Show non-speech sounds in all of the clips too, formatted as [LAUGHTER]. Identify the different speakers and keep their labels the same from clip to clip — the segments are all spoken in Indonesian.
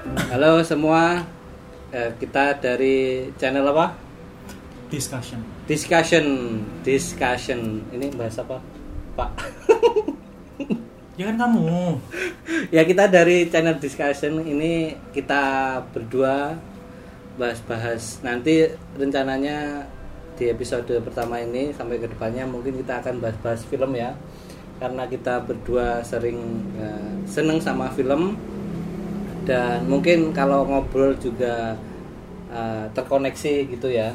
Speaker 1: Halo semua, Eh, kita dari channel apa?
Speaker 2: discussion.
Speaker 1: Discussion, discussion. Ini bahas apa, Pak? [LAUGHS]
Speaker 2: ya kan kamu.
Speaker 1: Ya kita dari channel discussion ini kita berdua bahas-bahas. Nanti rencananya di episode pertama ini sampai ke depannya mungkin kita akan bahas-bahas film ya. Karena kita berdua sering eh, seneng sama film dan mungkin kalau ngobrol juga eh, terkoneksi gitu ya.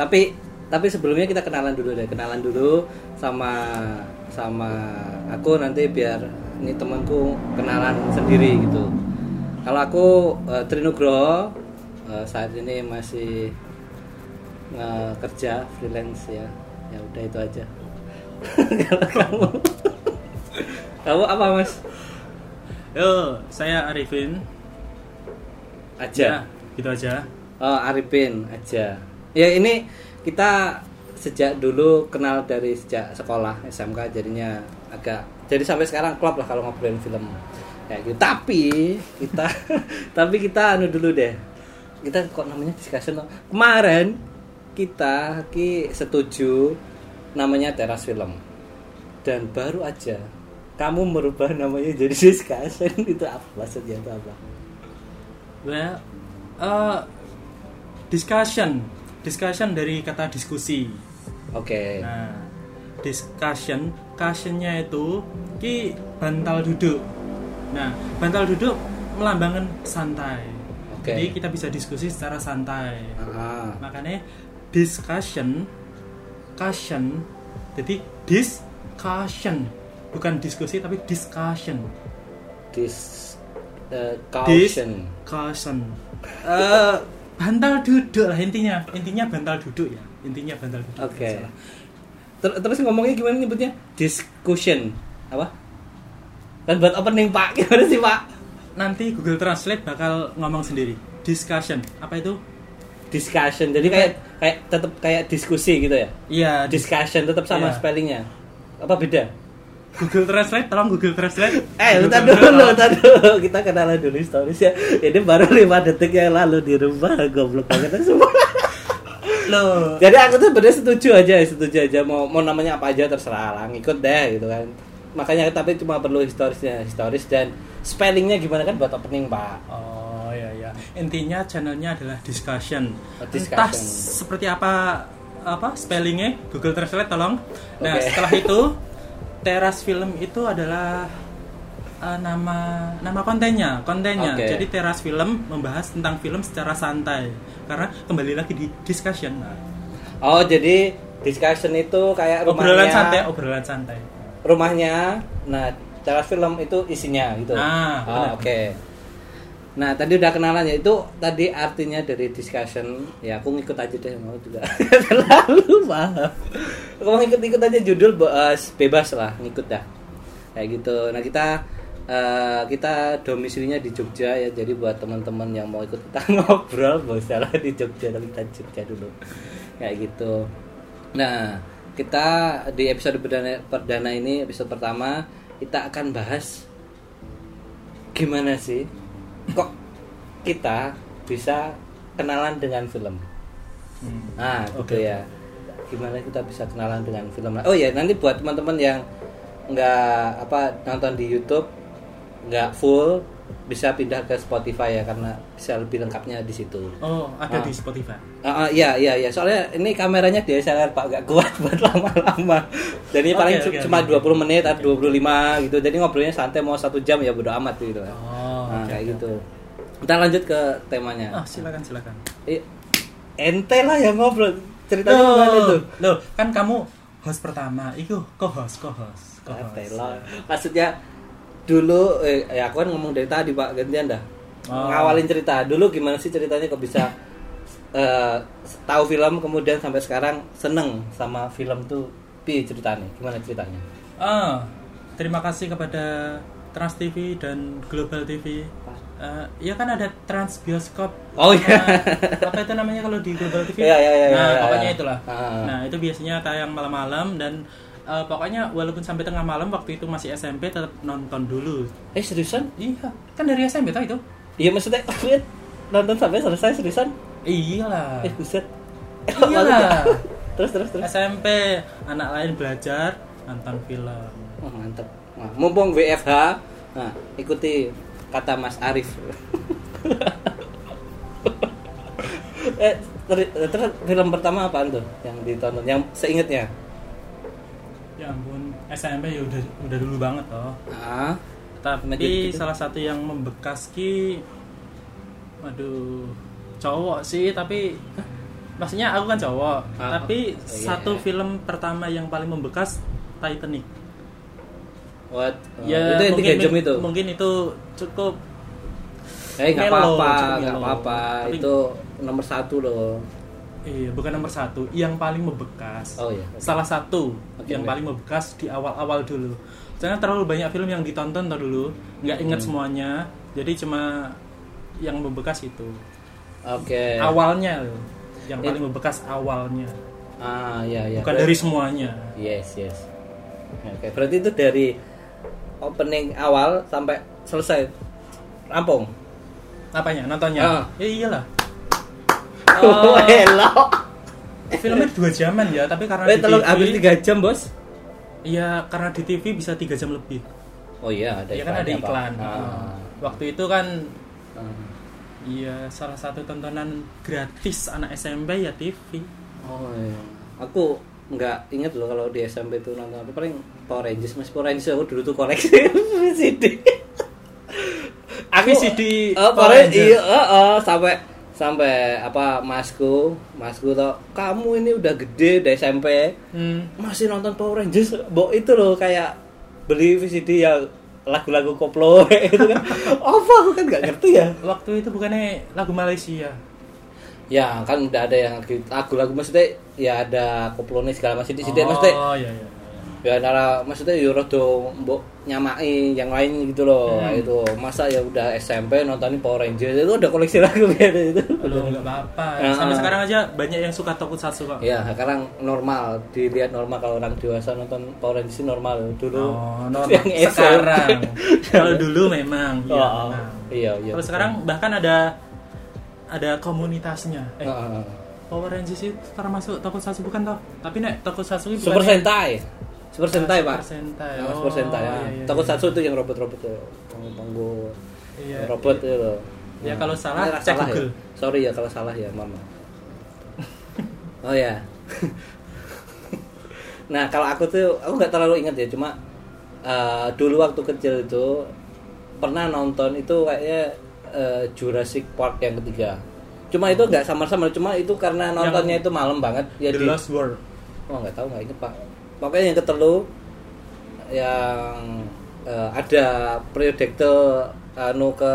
Speaker 1: Tapi tapi sebelumnya kita kenalan dulu deh. Kenalan dulu sama sama aku nanti biar ini temanku kenalan sendiri gitu. Kalau aku eh, Trinugroho eh, saat ini masih eh, kerja freelance ya. Ya udah itu aja. [LAUGHS] Kalau kamu? Kamu apa mas?
Speaker 2: Yo saya Arifin
Speaker 1: aja
Speaker 2: ya gitu aja
Speaker 1: Oh, Arifin aja. Ya ini kita sejak dulu kenal dari sejak sekolah SMK jadinya agak jadi sampai sekarang klop lah kalau ngobrolin film. Ya gitu. Tapi kita [LAUGHS] tapi kita anu dulu deh. Kita kok namanya discussion. Kemarin kita ki setuju namanya teras film. Dan baru aja kamu merubah namanya jadi [LAUGHS] discussion itu apa maksudnya itu apa?
Speaker 2: Well uh, discussion. Discussion dari kata diskusi.
Speaker 1: Oke.
Speaker 2: nah discussion cussionnya itu ki bantal duduk. Nah bantal duduk melambangkan santai.
Speaker 1: Oke.
Speaker 2: jadi kita bisa diskusi secara santai.
Speaker 1: Ah.
Speaker 2: makanya discussion cushion jadi discussion. Bukan diskusi tapi discussion.
Speaker 1: Dis uh, caution.
Speaker 2: discussion Eh, bantal duduk lah intinya. Intinya bantal duduk ya. Intinya bantal duduk
Speaker 1: oke.
Speaker 2: Salah.
Speaker 1: Ter- terus ngomongnya gimana nyebutnya? Discussion. Apa? Kan buat opening pak. [LAUGHS] Gimana sih pak?
Speaker 2: Nanti Google Translate bakal ngomong sendiri. Discussion. Apa itu?
Speaker 1: Discussion. Jadi kayak kayak tetap kayak diskusi gitu ya?
Speaker 2: Iya dis-
Speaker 1: discussion tetap sama
Speaker 2: Iya.
Speaker 1: spellingnya. Apa beda
Speaker 2: Google Translate tolong Google Translate
Speaker 1: eh
Speaker 2: Google
Speaker 1: bentar dulu bentar dulu kita kenalan dulu stories ya ini baru lima detik yang lalu di rumah goblok banget semua
Speaker 2: loh
Speaker 1: Jadi aku tuh bener setuju aja, setuju aja mau mau namanya apa aja terserah lah, ngikut deh gitu kan. Makanya tapi cuma perlu historisnya, historis dan spellingnya gimana kan buat opening pak.
Speaker 2: Oh ya ya. Intinya channelnya adalah discussion.
Speaker 1: Oh, discussion.
Speaker 2: Entah seperti apa apa spellingnya Google Translate tolong. Nah
Speaker 1: Oke.
Speaker 2: setelah itu [LAUGHS] teras film itu adalah eh, nama nama kontennya kontennya.
Speaker 1: Oke.
Speaker 2: Jadi teras film membahas tentang film secara santai. Karena kembali lagi di discussion.
Speaker 1: Oh jadi discussion itu kayak
Speaker 2: obrolan
Speaker 1: rumahnya,
Speaker 2: santai, obrolan santai.
Speaker 1: rumahnya. Nah teras film itu isinya gitu.
Speaker 2: Ah,
Speaker 1: Oh, oke. Nah tadi udah kenalan ya itu tadi artinya dari discussion ya aku ngikut aja deh mau juga [LAUGHS] terlalu paham. Aku mau ngikut-ngikut aja judul eh, bebas lah ngikut dah kayak gitu. Nah kita eh, kita domisilinya di Jogja ya jadi buat teman-teman yang mau ikut kita [LAUGHS] ngobrol salah di Jogja tapi kita Jogja dulu kayak gitu. Nah kita di episode perdana, perdana ini episode pertama kita akan bahas gimana sih kok kita bisa kenalan dengan film
Speaker 2: Hmm.
Speaker 1: nah gitu
Speaker 2: Oke,
Speaker 1: ya gimana kita bisa kenalan dengan film oh ya nanti buat teman-teman yang nggak apa nonton di YouTube nggak full bisa pindah ke Spotify ya karena bisa lebih lengkapnya di situ
Speaker 2: Oh, ada
Speaker 1: Ah.
Speaker 2: di Spotify.
Speaker 1: Ah, ah, iya iya iya soalnya ini kameranya DSLR Pak nggak kuat [LAUGHS] buat lama-lama. Jadi
Speaker 2: Oke,
Speaker 1: paling
Speaker 2: oke.
Speaker 1: cuma 20 menit atau 25 gitu. Jadi ngobrolnya santai mau satu jam ya bodo amat gitu.
Speaker 2: Oh,
Speaker 1: kayak
Speaker 2: oke.
Speaker 1: gitu. Kita lanjut ke temanya.
Speaker 2: Oh, silakan silakan.
Speaker 1: Eh, ente lah yang ngobrol. Ceritanya gimana tuh?
Speaker 2: Loh, kan kamu host pertama, itu co-host, co-host, co-host.
Speaker 1: Lah. Maksudnya dulu eh, ya aku kan ngomong dari tadi Pak gantian dah.
Speaker 2: Oh.
Speaker 1: Ngawalin cerita. Dulu gimana sih ceritanya kok bisa [LAUGHS] eh, tahu film kemudian sampai sekarang seneng sama film tuh pi ceritanya gimana ceritanya
Speaker 2: Ah, terima kasih kepada Trans TV dan Global TV. Eh, ya kan ada Trans Bioskop.
Speaker 1: Oh, iya.
Speaker 2: Apa itu namanya kalau di Global TV?
Speaker 1: Iya, iya, iya,
Speaker 2: Nah,
Speaker 1: iya,
Speaker 2: pokoknya
Speaker 1: iya.
Speaker 2: itulah.
Speaker 1: Ah.
Speaker 2: Nah, itu biasanya tayang malam-malam dan eh, pokoknya walaupun sampai tengah malam waktu itu masih SMP tetap nonton dulu.
Speaker 1: eh seriusan
Speaker 2: Iya, kan dari SMP tau itu.
Speaker 1: iya maksudnya lihat nonton sampai selesai seriusan
Speaker 2: iyalah
Speaker 1: eh buset
Speaker 2: iyalah [LAUGHS]
Speaker 1: terus terus terus
Speaker 2: SMP anak lain belajar nonton film
Speaker 1: Wah, mantep nah, mumpung WFH nah ikuti kata Mas Arif. [LAUGHS] Eh ter- terus film pertama apaan tuh yang ditonton yang seingetnya?
Speaker 2: Ya ampun SMP ya udah udah dulu banget toh.
Speaker 1: Ah
Speaker 2: tapi salah satu yang membekas ki waduh cowok sih tapi maksudnya aku kan cowok.
Speaker 1: Ah,
Speaker 2: tapi
Speaker 1: oh, iya,
Speaker 2: satu film pertama yang paling membekas Titanic
Speaker 1: what?
Speaker 2: Ya
Speaker 1: itu yang tiga jam itu?
Speaker 2: mungkin itu cukup
Speaker 1: eh nggak apa-apa nggak apa-apa.
Speaker 2: Tapi-
Speaker 1: itu nomor satu loh.
Speaker 2: Iya bukan nomor satu. Yang paling membekas.
Speaker 1: Oh iya oke.
Speaker 2: salah satu
Speaker 1: Oke,
Speaker 2: yang
Speaker 1: oke.
Speaker 2: paling membekas di awal-awal dulu. Karena terlalu banyak film yang ditonton tuh dulu nggak inget
Speaker 1: Hmm.
Speaker 2: semuanya. Jadi cuma yang membekas itu.
Speaker 1: Oke.
Speaker 2: Awalnya loh. Yang paling membekas awalnya.
Speaker 1: Ah iya iya.
Speaker 2: Bukan dari semuanya.
Speaker 1: Yes yes. Oke berarti itu dari opening awal sampai selesai. Rampung.
Speaker 2: Apanya? Nontonnya?
Speaker 1: Ah.
Speaker 2: ya iyalah. [LAUGHS]
Speaker 1: Oh,
Speaker 2: Oh,
Speaker 1: hello
Speaker 2: filmnya dua jaman ya tapi karena
Speaker 1: eh
Speaker 2: di TV
Speaker 1: habis tiga jam bos?
Speaker 2: Iya karena di TV bisa tiga jam lebih.
Speaker 1: Oh iya ada
Speaker 2: ya kan ada iklan.
Speaker 1: Ah.
Speaker 2: waktu itu kan
Speaker 1: Ah.
Speaker 2: iya salah satu tontonan gratis anak SMP ya TV
Speaker 1: oh iya. Aku nggak inget loh kalau di SMP itu nonton apa paling Power Rangers mas. Power Rangers aku dulu tuh koleksi [LAUGHS] CD aku
Speaker 2: VCD
Speaker 1: oh,
Speaker 2: Power Rangers.
Speaker 1: iya oh, oh, sampai sampai apa masku masku tau kamu ini udah gede dari SMP
Speaker 2: Hmm.
Speaker 1: masih nonton Power Rangers? Bo itu loh kayak beli VCD yang lagu-lagu koplo [LAUGHS] itu kan. Apa aku kan nggak ngerti ya.
Speaker 2: Waktu itu bukannya lagu Malaysia?
Speaker 1: Ya kan udah ada yang lagu-lagu maksudnya ya ada koplonya segala macam di maksudnya
Speaker 2: oh iya iya
Speaker 1: ya nara maksudnya yo rada mbok nyamai yang lain gitu loh.
Speaker 2: Hmm.
Speaker 1: Nah, itu masa ya udah SMP nontonin Power Rangers itu udah koleksi lagu [LAUGHS] gitu itu.
Speaker 2: Belum nggak apa-apa.
Speaker 1: Ah,
Speaker 2: sampai sekarang aja banyak yang suka tokusatsu kok
Speaker 1: ya sekarang normal. Dilihat normal kalau orang dewasa nonton Power Rangers normal. Dulu
Speaker 2: oh [LAUGHS] normal.
Speaker 1: yang
Speaker 2: sekarang. [LAUGHS] Kalau dulu memang iya
Speaker 1: Oh, oh.
Speaker 2: memang.
Speaker 1: iya iya
Speaker 2: kalau sekarang bahkan ada ada komunitasnya. Eh
Speaker 1: ah.
Speaker 2: Power Rangers itu termasuk tokusatsu bukan toh? Tapi nek tokusatsu itu
Speaker 1: Super Sentai. Super Sentai
Speaker 2: Ah,
Speaker 1: pak.
Speaker 2: Super Sentai.
Speaker 1: Super
Speaker 2: Oh,
Speaker 1: Sentai ya.
Speaker 2: iya, iya,
Speaker 1: Tokusatsu itu yang robot-robot tuh tangguh
Speaker 2: Iya,
Speaker 1: robot itu. Loh
Speaker 2: Ya, kalau salah,
Speaker 1: Nah,
Speaker 2: cek
Speaker 1: salah
Speaker 2: Google.
Speaker 1: ya. sorry ya kalau salah ya mama [LAUGHS] oh ya. Nah kalau aku tuh aku nggak terlalu ingat ya cuma eh, dulu waktu kecil itu pernah nonton itu kayaknya eh, Jurassic Park yang ketiga cuma itu nggak sama-sama cuma itu karena nontonnya itu malam banget. Ya
Speaker 2: The
Speaker 1: di
Speaker 2: Lost World
Speaker 1: oh nggak tahu nggak inget pak. Pokoknya yang ketelu yang eh, ada proyektil anu ke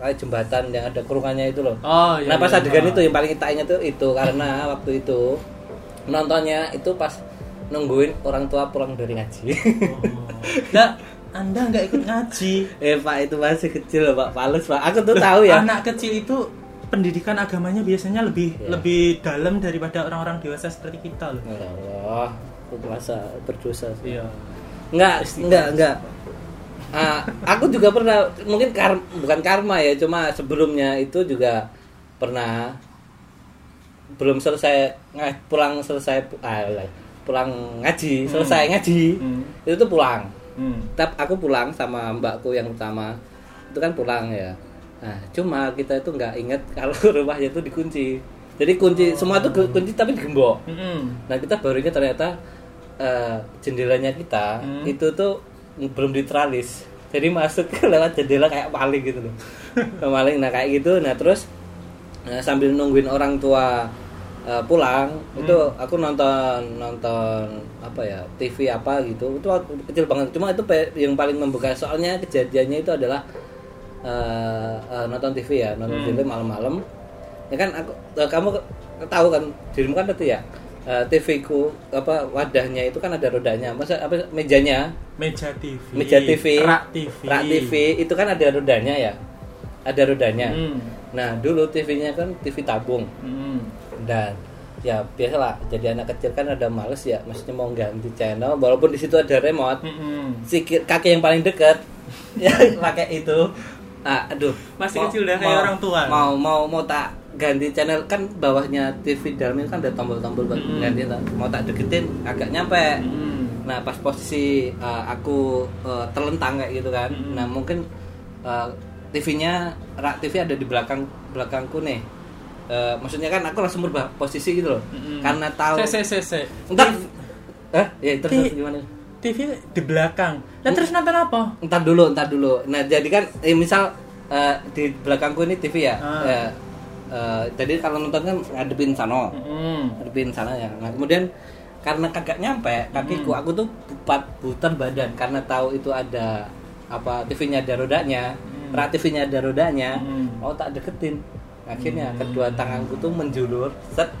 Speaker 1: kayak jembatan yang ada kurungannya itu loh.
Speaker 2: Oh iya
Speaker 1: nah pas
Speaker 2: iya,
Speaker 1: adegan
Speaker 2: iya.
Speaker 1: itu yang paling kita ingat tuh itu karena [LAUGHS] waktu itu nontonnya itu pas nungguin orang tua pulang dari ngaji.
Speaker 2: Oh. nah anda nggak ikut ngaji? [LAUGHS]
Speaker 1: Eh pak itu masih kecil loh pak. Palus pak. Aku tuh tahu ya.
Speaker 2: Anak kecil itu pendidikan agamanya biasanya lebih
Speaker 1: Iya.
Speaker 2: lebih dalam daripada orang-orang dewasa seperti kita loh
Speaker 1: Ya Allah aku merasa berdosa
Speaker 2: iya
Speaker 1: Enggak, enggak, enggak. Ah, aku juga pernah mungkin kar bukan karma ya, cuma sebelumnya itu juga pernah belum selesai pulang selesai ah, lah, pulang ngaji,
Speaker 2: Hmm.
Speaker 1: selesai ngaji.
Speaker 2: Hmm.
Speaker 1: Itu tuh pulang.
Speaker 2: hmm.
Speaker 1: Tapi aku pulang sama mbakku yang pertama. Itu kan pulang ya. Nah, cuma kita itu nggak ingat kalau [LAUGHS] rumahnya itu dikunci. Jadi kunci semua itu kunci tapi digembok.
Speaker 2: Mm-mm.
Speaker 1: Nah kita baru ingat ternyata eh, jendelanya kita
Speaker 2: Hmm.
Speaker 1: itu tuh belum diteralis. Jadi masuk ke lewat jendela kayak maling gitu loh. [LAUGHS] Maling. Nah kayak gitu. Nah terus eh, sambil nungguin orang tua eh, pulang itu aku nonton nonton apa ya TV apa gitu. Itu kecil banget. Cuma itu yang paling membuka soalnya kejadiannya itu adalah eh, eh, nonton TV ya nonton
Speaker 2: Hmm.
Speaker 1: TV malam-malam. Ya kan aku eh, kamu tahu kan dirimu kan itu ya? Eh, TV ku apa wadahnya itu kan ada rodanya. Masa apa mejanya?
Speaker 2: Meja TV
Speaker 1: meja TV
Speaker 2: rak TV
Speaker 1: rak TV itu kan ada rodanya ya? Ada rodanya.
Speaker 2: Hmm.
Speaker 1: nah dulu TV-nya kan TV tabung.
Speaker 2: Hmm.
Speaker 1: dan ya biasalah jadi anak kecil kan ada males ya maksudnya mau ganti channel walaupun di situ ada remote.
Speaker 2: Mm-mm.
Speaker 1: si ki- kaki yang paling dekat. Ya [LAUGHS] pakai itu ah, aduh
Speaker 2: Masih
Speaker 1: Mau-
Speaker 2: kecil udah kayak
Speaker 1: mau-
Speaker 2: orang tua.
Speaker 1: mau mau mau tak ganti channel kan bawahnya TV dalam ini kan ada tombol-tombol buat
Speaker 2: Mm-mm.
Speaker 1: ganti tak. mau tak deketin agak nyampe
Speaker 2: Hmm.
Speaker 1: nah pas posisi uh, aku uh, terlentang kayak gitu kan
Speaker 2: Mm-mm.
Speaker 1: nah mungkin uh, TV-nya rak TV ada di belakang belakangku nih Uh, maksudnya kan aku langsung berubah posisi gitu loh
Speaker 2: Mm-mm.
Speaker 1: karena tahu
Speaker 2: Se, se, se, se.
Speaker 1: entar eh ya terus gimana
Speaker 2: TV di belakang. Nah terus nonton apa?
Speaker 1: entar dulu entar dulu nah jadi kan eh, misal uh, di belakangku ini TV ya
Speaker 2: Ah.
Speaker 1: Ya, uh, jadi kalau nonton kan ngadepin sana
Speaker 2: Hmm.
Speaker 1: ngadepin sana ya nah kemudian karena kagak nyampe kakiku aku tuh putar putar badan karena tahu itu ada apa TV-nya ada rodanya rak TV-nya ada rodanya
Speaker 2: Hmm.
Speaker 1: mau tak deketin akhirnya kedua tanganku tuh menjulur set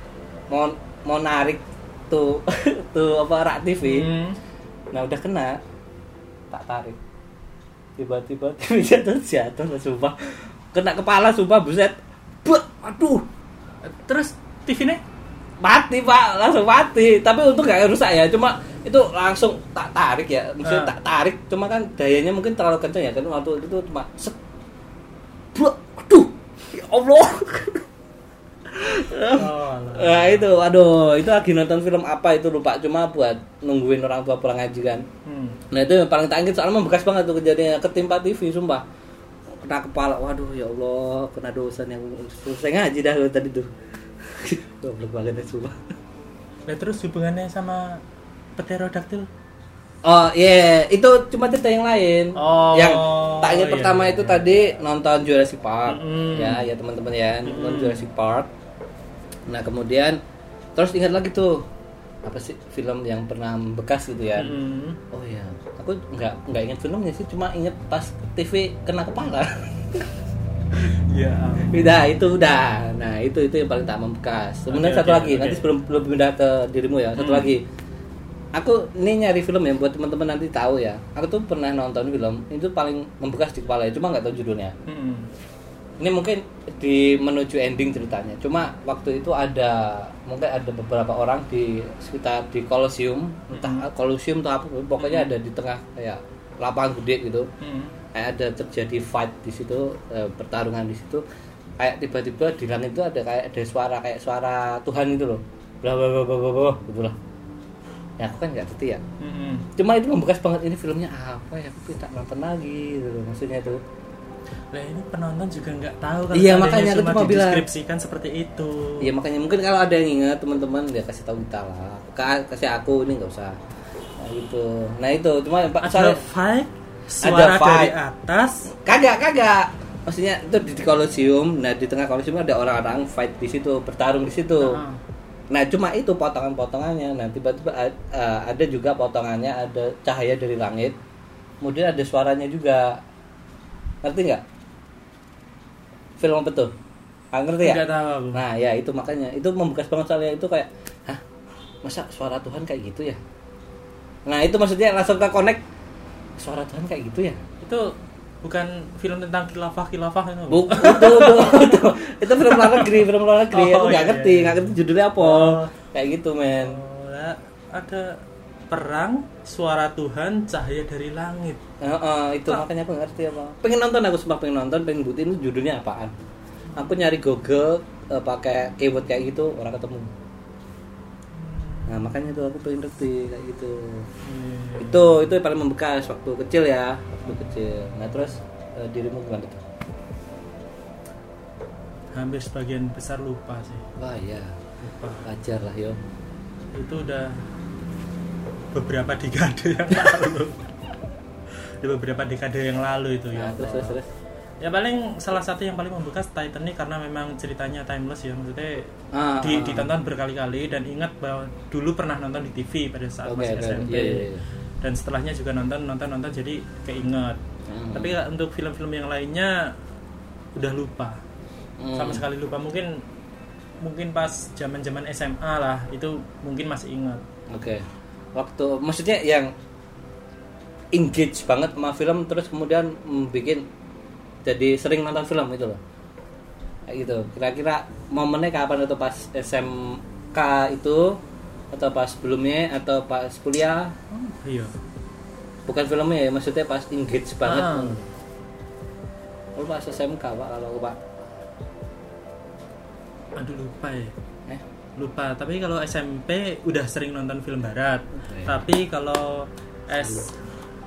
Speaker 1: mau mau narik tuh [LAUGHS] tuh apa rak TV
Speaker 2: Hmm.
Speaker 1: Nah udah kena tak tarik. Tiba-tiba [LAUGHS] TV jatuh jatuh lah sumpah kena kepala sumpah buset. Buat, aduh.
Speaker 2: Terus TV-nya?
Speaker 1: mati pak. Langsung mati. Tapi untung gak rusak ya cuma itu langsung tak tarik ya. Maksudnya
Speaker 2: Ah.
Speaker 1: tak tarik cuma kan dayanya mungkin terlalu kencang ya. Kan waktu itu cuma set. Buat, aduh. Ya Allah [LAUGHS]
Speaker 2: Oh,
Speaker 1: Nah itu, aduh, itu lagi nonton film apa itu lupa cuma buat nungguin orang tua pulang ngaji kan.
Speaker 2: Hmm.
Speaker 1: Nah itu yang paling tak ingat soalnya membekas banget tuh kejadiannya ketimpa TV sumpah kena kepala waduh ya Allah kena dosa yang selesai ngaji dah tadi tuh [LAUGHS] goblok banget ya sumpah
Speaker 2: Nah terus hubungannya sama pterodaktil?
Speaker 1: oh iya itu cuma cerita yang lain
Speaker 2: Oh,
Speaker 1: yang tak ingat
Speaker 2: iya,
Speaker 1: pertama
Speaker 2: iya,
Speaker 1: itu
Speaker 2: iya.
Speaker 1: tadi nonton Jurassic Park
Speaker 2: Mm-mm.
Speaker 1: ya ya teman-teman ya nonton
Speaker 2: Mm-mm.
Speaker 1: Jurassic Park nah kemudian terus ingat lagi tuh apa sih film yang pernah bekas gitu ya
Speaker 2: Hmm.
Speaker 1: Oh iya, aku nggak nggak ingat filmnya sih, cuma inget pas TV kena kepala. [LAUGHS]
Speaker 2: Ya.
Speaker 1: Udah itu udah. Nah itu itu yang paling tak membekas. Kemudian
Speaker 2: Oke,
Speaker 1: satu
Speaker 2: oke,
Speaker 1: lagi,
Speaker 2: oke.
Speaker 1: nanti sebelum belum pindah ke dirimu ya, satu
Speaker 2: Hmm.
Speaker 1: lagi. Aku ini nyari film ya buat teman-teman nanti tahu ya. Aku tuh pernah nonton film itu paling membekas di kepala ya, cuma nggak tahu judulnya.
Speaker 2: Hmm.
Speaker 1: Ini mungkin di menuju ending ceritanya. Cuma waktu itu ada mungkin ada beberapa orang di sekitar di Colosseum, entah Colosseum atau apa, pokoknya ada di tengah kayak lapangan gede gitu.
Speaker 2: Hmm.
Speaker 1: Kayak ada terjadi fight di situ, eh, pertarungan di situ. Kayak tiba-tiba di langit itu ada kayak ada suara kayak suara Tuhan itu loh. Bla bla bla bla bla, bla gitu lah. Ya aku kan nggak ngerti ya.
Speaker 2: Hmm.
Speaker 1: Cuma itu membekas banget ini filmnya apa ya? Aku tak nonton lagi gitu loh. Maksudnya itu.
Speaker 2: Lah ini penonton juga nggak tahu kan
Speaker 1: Iya, makanya aku
Speaker 2: cuma
Speaker 1: cuma bilang.
Speaker 2: dideskripsikan seperti itu.
Speaker 1: Iya makanya mungkin kalau ada yang ingat teman-teman dia kasih tahu kita lah. Ka- kasih aku ini nggak usah. Nah gitu. Nah itu cuma Pak
Speaker 2: Ada fight suara dari
Speaker 1: fight.
Speaker 2: atas.
Speaker 1: kagak kagak. Maksudnya itu di, di Colosseum. Nah di tengah Colosseum ada orang-orang fight di situ, bertarung di situ.
Speaker 2: Nah,
Speaker 1: Nah cuma itu potongan-potongannya. Nah tiba-tiba ada juga potongannya ada cahaya dari langit. Kemudian ada suaranya juga. Ngerti nggak? Film apa tuh? Ah, ngerti ya?
Speaker 2: Nggak tahu aku.
Speaker 1: Nah ya itu makanya itu membekas banget soalnya itu kayak, hah masa suara Tuhan kayak gitu ya? Nah itu maksudnya langsung ke connect suara Tuhan kayak gitu ya?
Speaker 2: Itu bukan film tentang kilafah-kilafah itu.
Speaker 1: Bu, itu, itu, itu, itu film luar negeri, film luar negeri.
Speaker 2: Oh,
Speaker 1: Aku nggak
Speaker 2: iya,
Speaker 1: ngerti,
Speaker 2: iya.
Speaker 1: nggak ngerti judulnya apa.
Speaker 2: Oh.
Speaker 1: Kayak gitu men.
Speaker 2: Oh, ada perang suara Tuhan cahaya dari langit.
Speaker 1: Heeh, itu makanya aku ngerti apa. Pengen nonton aku sempat pengen nonton, pengen buktiin itu judulnya apaan. Aku nyari Google eh, pakai keyword kayak gitu orang ketemu. Nah makanya tuh aku pengen ngerti kayak gitu.
Speaker 2: Iya.
Speaker 1: Itu itu yang paling membekas waktu kecil ya, waktu kecil. Nah terus eh, dirimu gimana tuh?
Speaker 2: Hampir sebagian besar lupa sih.
Speaker 1: Wah iya,
Speaker 2: Lupa.
Speaker 1: wajar lah yo.
Speaker 2: Itu udah beberapa dekade yang [LAUGHS] lalu. Di beberapa dekade yang lalu itu
Speaker 1: Nah,
Speaker 2: ya.
Speaker 1: terus terus terus.
Speaker 2: Ya paling salah satu yang paling membekas Titanic karena memang ceritanya timeless ya maksudnya
Speaker 1: Ah,
Speaker 2: di-
Speaker 1: ah, ah.
Speaker 2: ditonton berkali-kali dan ingat bahwa dulu pernah nonton di TV pada saat
Speaker 1: Oke,
Speaker 2: masih
Speaker 1: oke.
Speaker 2: SMP
Speaker 1: Iya, iya, iya.
Speaker 2: dan setelahnya juga nonton nonton nonton jadi keinget
Speaker 1: Hmm.
Speaker 2: tapi untuk film-film yang lainnya udah lupa
Speaker 1: Hmm.
Speaker 2: sama sekali lupa mungkin mungkin pas zaman-zaman SMA lah itu mungkin masih ingat
Speaker 1: Oke. Waktu maksudnya yang engage banget sama film terus kemudian bikin jadi sering nonton film itu loh. Kayak gitu. Kira-kira momennya kapan atau pas SMK itu atau pas sebelumnya atau pas kuliah?
Speaker 2: iya
Speaker 1: Bukan filmnya ya, maksudnya pas engage banget.
Speaker 2: Ah.
Speaker 1: Oh pas SMK pak kalau pak.
Speaker 2: aduh lupa ya? Lupa tapi kalau SMP udah sering nonton film barat
Speaker 1: Oke.
Speaker 2: tapi kalau S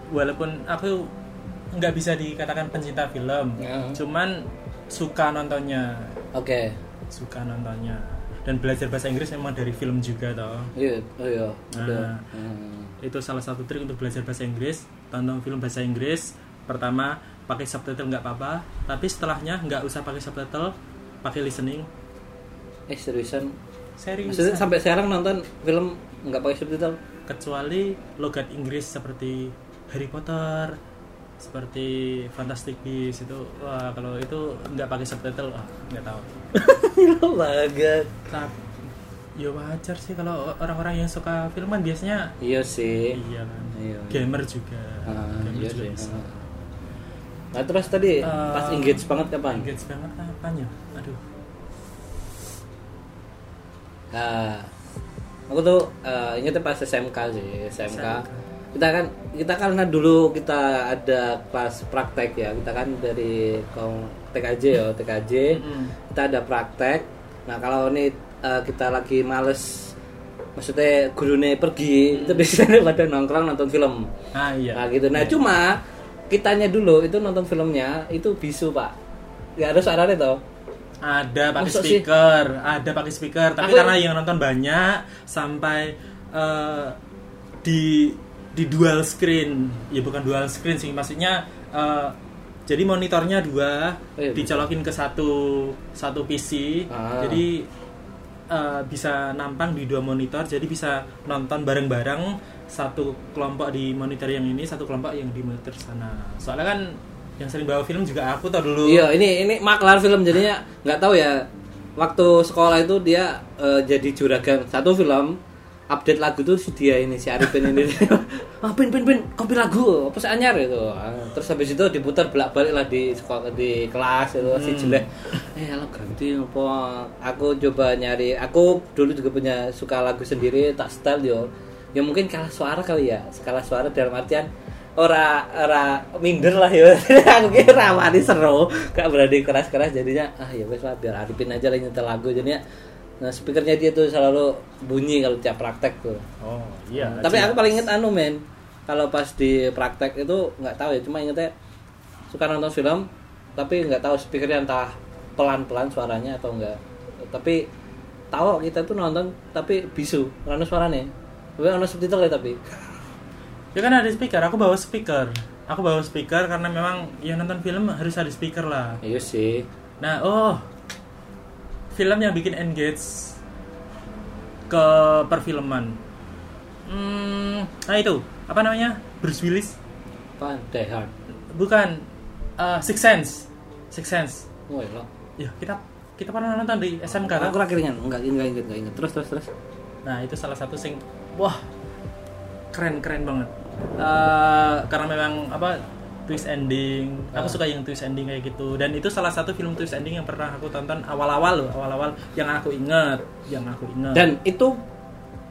Speaker 2: walaupun aku nggak bisa dikatakan pencinta film
Speaker 1: Ya.
Speaker 2: cuman suka nontonnya
Speaker 1: Oke.
Speaker 2: suka nontonnya dan belajar bahasa Inggris memang dari film juga toh
Speaker 1: Iya, oh iya. Udah.
Speaker 2: Nah.
Speaker 1: Hmm.
Speaker 2: itu salah satu trik untuk belajar bahasa Inggris tonton film bahasa Inggris pertama pakai subtitle nggak apa-apa tapi setelahnya nggak usah pakai subtitle pakai listening
Speaker 1: Eh seriusan?
Speaker 2: Serius
Speaker 1: Maksudnya sampai sekarang nonton film nggak pakai subtitle?
Speaker 2: kecuali logat Inggris seperti Harry Potter seperti Fantastic Beasts itu wah kalau itu nggak pakai subtitle ah nggak tahu [LAUGHS]
Speaker 1: banget.
Speaker 2: tapi ya wajar sih kalau orang-orang yang suka film kan biasanya
Speaker 1: Iya sih.
Speaker 2: iya kan
Speaker 1: Iya. iya.
Speaker 2: gamer juga
Speaker 1: Ah,
Speaker 2: gamer
Speaker 1: iya
Speaker 2: juga
Speaker 1: sih. Ah. Nah terus tadi pas
Speaker 2: Eh,
Speaker 1: engage banget kapan?
Speaker 2: engage banget apanya aduh
Speaker 1: Nah, aku tuh uh, ingetnya pas SMK sih, SMK.
Speaker 2: SMK.
Speaker 1: Kita kan kita karena dulu kita ada kelas praktek ya, kita kan dari kong TKJ ya, TKJ. Kita ada praktek. Nah, kalau ini uh, kita lagi males maksudnya gurunya pergi, itu biasanya [LAUGHS] pada nongkrong nonton film.
Speaker 2: ah iya
Speaker 1: Nah, gitu. Nah, cuma kitanya dulu itu nonton filmnya itu bisu, Pak. Ya harus suaranya toh.
Speaker 2: Ada pakai
Speaker 1: sih?
Speaker 2: speaker ada pakai speaker tapi
Speaker 1: Aku-
Speaker 2: karena yang nonton banyak sampai eh, di di dual screen ya bukan dual screen sih maksudnya eh, jadi monitornya dua
Speaker 1: Oh, iya,
Speaker 2: dicolokin ke satu satu PC
Speaker 1: Ah.
Speaker 2: jadi eh, bisa nampang di dua monitor jadi bisa nonton bareng-bareng satu kelompok di monitor yang ini satu kelompok yang di monitor sana soalnya kan yang sering bawa film juga aku tau dulu
Speaker 1: Iya, ini ini maklar film jadinya nggak tahu ya. Waktu sekolah itu dia eh, jadi juragan satu film update lagu tuh si dia ini si Arifin ini. [LAUGHS] ah, pin pin pin, kopi lagu apa sih anyar itu. Ah, terus habis itu diputar bolak-balik lah di sekolah di kelas itu si jelek. Eh, lo ganti apa? Aku coba nyari. Aku dulu juga punya suka lagu sendiri, tak style yo. Ya mungkin kalah suara kali ya. Kalah suara dalam artian ora ora minder lah ya. [LAUGHS] Aku kira wani seru. Gak berani keras-keras jadinya ah ya wes lah biar Arifin aja lah nyetel lagu. Jadinya nah speakernya dia tuh selalu bunyi kalau tiap praktek tuh.
Speaker 2: Oh iya
Speaker 1: tapi
Speaker 2: jelas.
Speaker 1: aku paling inget anu men kalau pas di praktek itu nggak tahu ya cuma ingetnya suka nonton film tapi nggak tahu speakernya entah pelan-pelan suaranya atau enggak tapi tahu kita tuh nonton tapi bisu karena suaranya. Tapi ono subtitle ya tapi
Speaker 2: Ya kan ada speaker, aku bawa speaker. Aku bawa speaker karena memang yang nonton film harus ada speaker lah.
Speaker 1: iya sih
Speaker 2: Nah, oh. Film yang bikin engage ke perfilman. Hmm, nah itu, apa namanya? Bruce Willis?
Speaker 1: apa Die Hard
Speaker 2: Bukan eh, Six Sense. Six Sense.
Speaker 1: oh iya
Speaker 2: Ya, kita kita pernah nonton di SMK kan?
Speaker 1: Aku keringan, enggak enggak inget enggak inget. Terus terus terus.
Speaker 2: Nah itu salah satu sing wah keren keren banget. Eh, karena memang apa twist ending. Aku
Speaker 1: Ah.
Speaker 2: suka yang twist ending kayak gitu. Dan itu salah satu film twist ending yang pernah aku tonton awal-awal loh, awal-awal yang aku inget, yang aku inget.
Speaker 1: Dan itu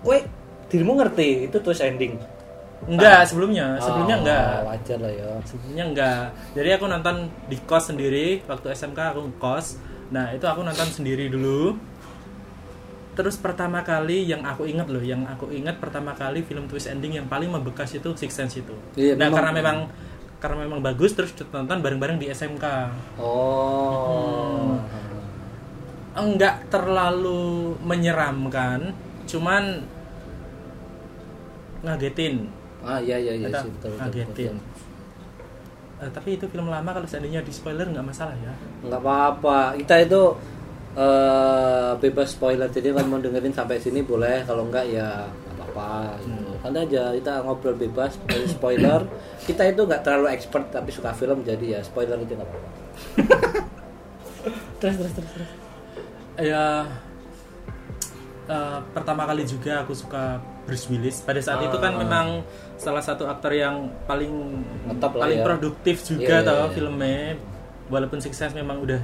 Speaker 1: kowe dirimu ngerti itu twist ending.
Speaker 2: enggak sebelumnya, sebelumnya
Speaker 1: Oh,
Speaker 2: enggak.
Speaker 1: Wajar lah ya.
Speaker 2: Sebelumnya enggak. Jadi aku nonton di kos sendiri waktu SMK aku kos. Nah, itu aku nonton sendiri dulu. Terus pertama kali yang aku inget loh, yang aku inget pertama kali film twist ending yang paling membekas itu Six Sense itu.
Speaker 1: Iya,
Speaker 2: nah,
Speaker 1: memang.
Speaker 2: karena memang karena memang bagus terus nonton bareng-bareng di SMK.
Speaker 1: Oh.
Speaker 2: Enggak terlalu menyeramkan, cuman ngagetin.
Speaker 1: Ah iya iya iya
Speaker 2: Ada
Speaker 1: sih betul. betul,
Speaker 2: ngagetin.
Speaker 1: betul.
Speaker 2: Eh, tapi itu film lama kalau seandainya di spoiler nggak masalah ya.
Speaker 1: Enggak apa-apa. Kita itu eh bebas spoiler jadi kalau mau dengerin sampai sini boleh kalau enggak ya nggak apa-apa gitu. Santai aja kita ngobrol bebas dari spoiler. kita itu nggak terlalu expert tapi suka film jadi ya spoiler itu nggak apa-apa. [LAUGHS] terus terus terus terus.
Speaker 2: ya eh, pertama kali juga aku suka Bruce Willis pada saat itu kan
Speaker 1: Ah.
Speaker 2: memang salah satu aktor yang paling paling
Speaker 1: ya.
Speaker 2: produktif juga
Speaker 1: iya,
Speaker 2: tau
Speaker 1: iya.
Speaker 2: filmnya walaupun sukses memang udah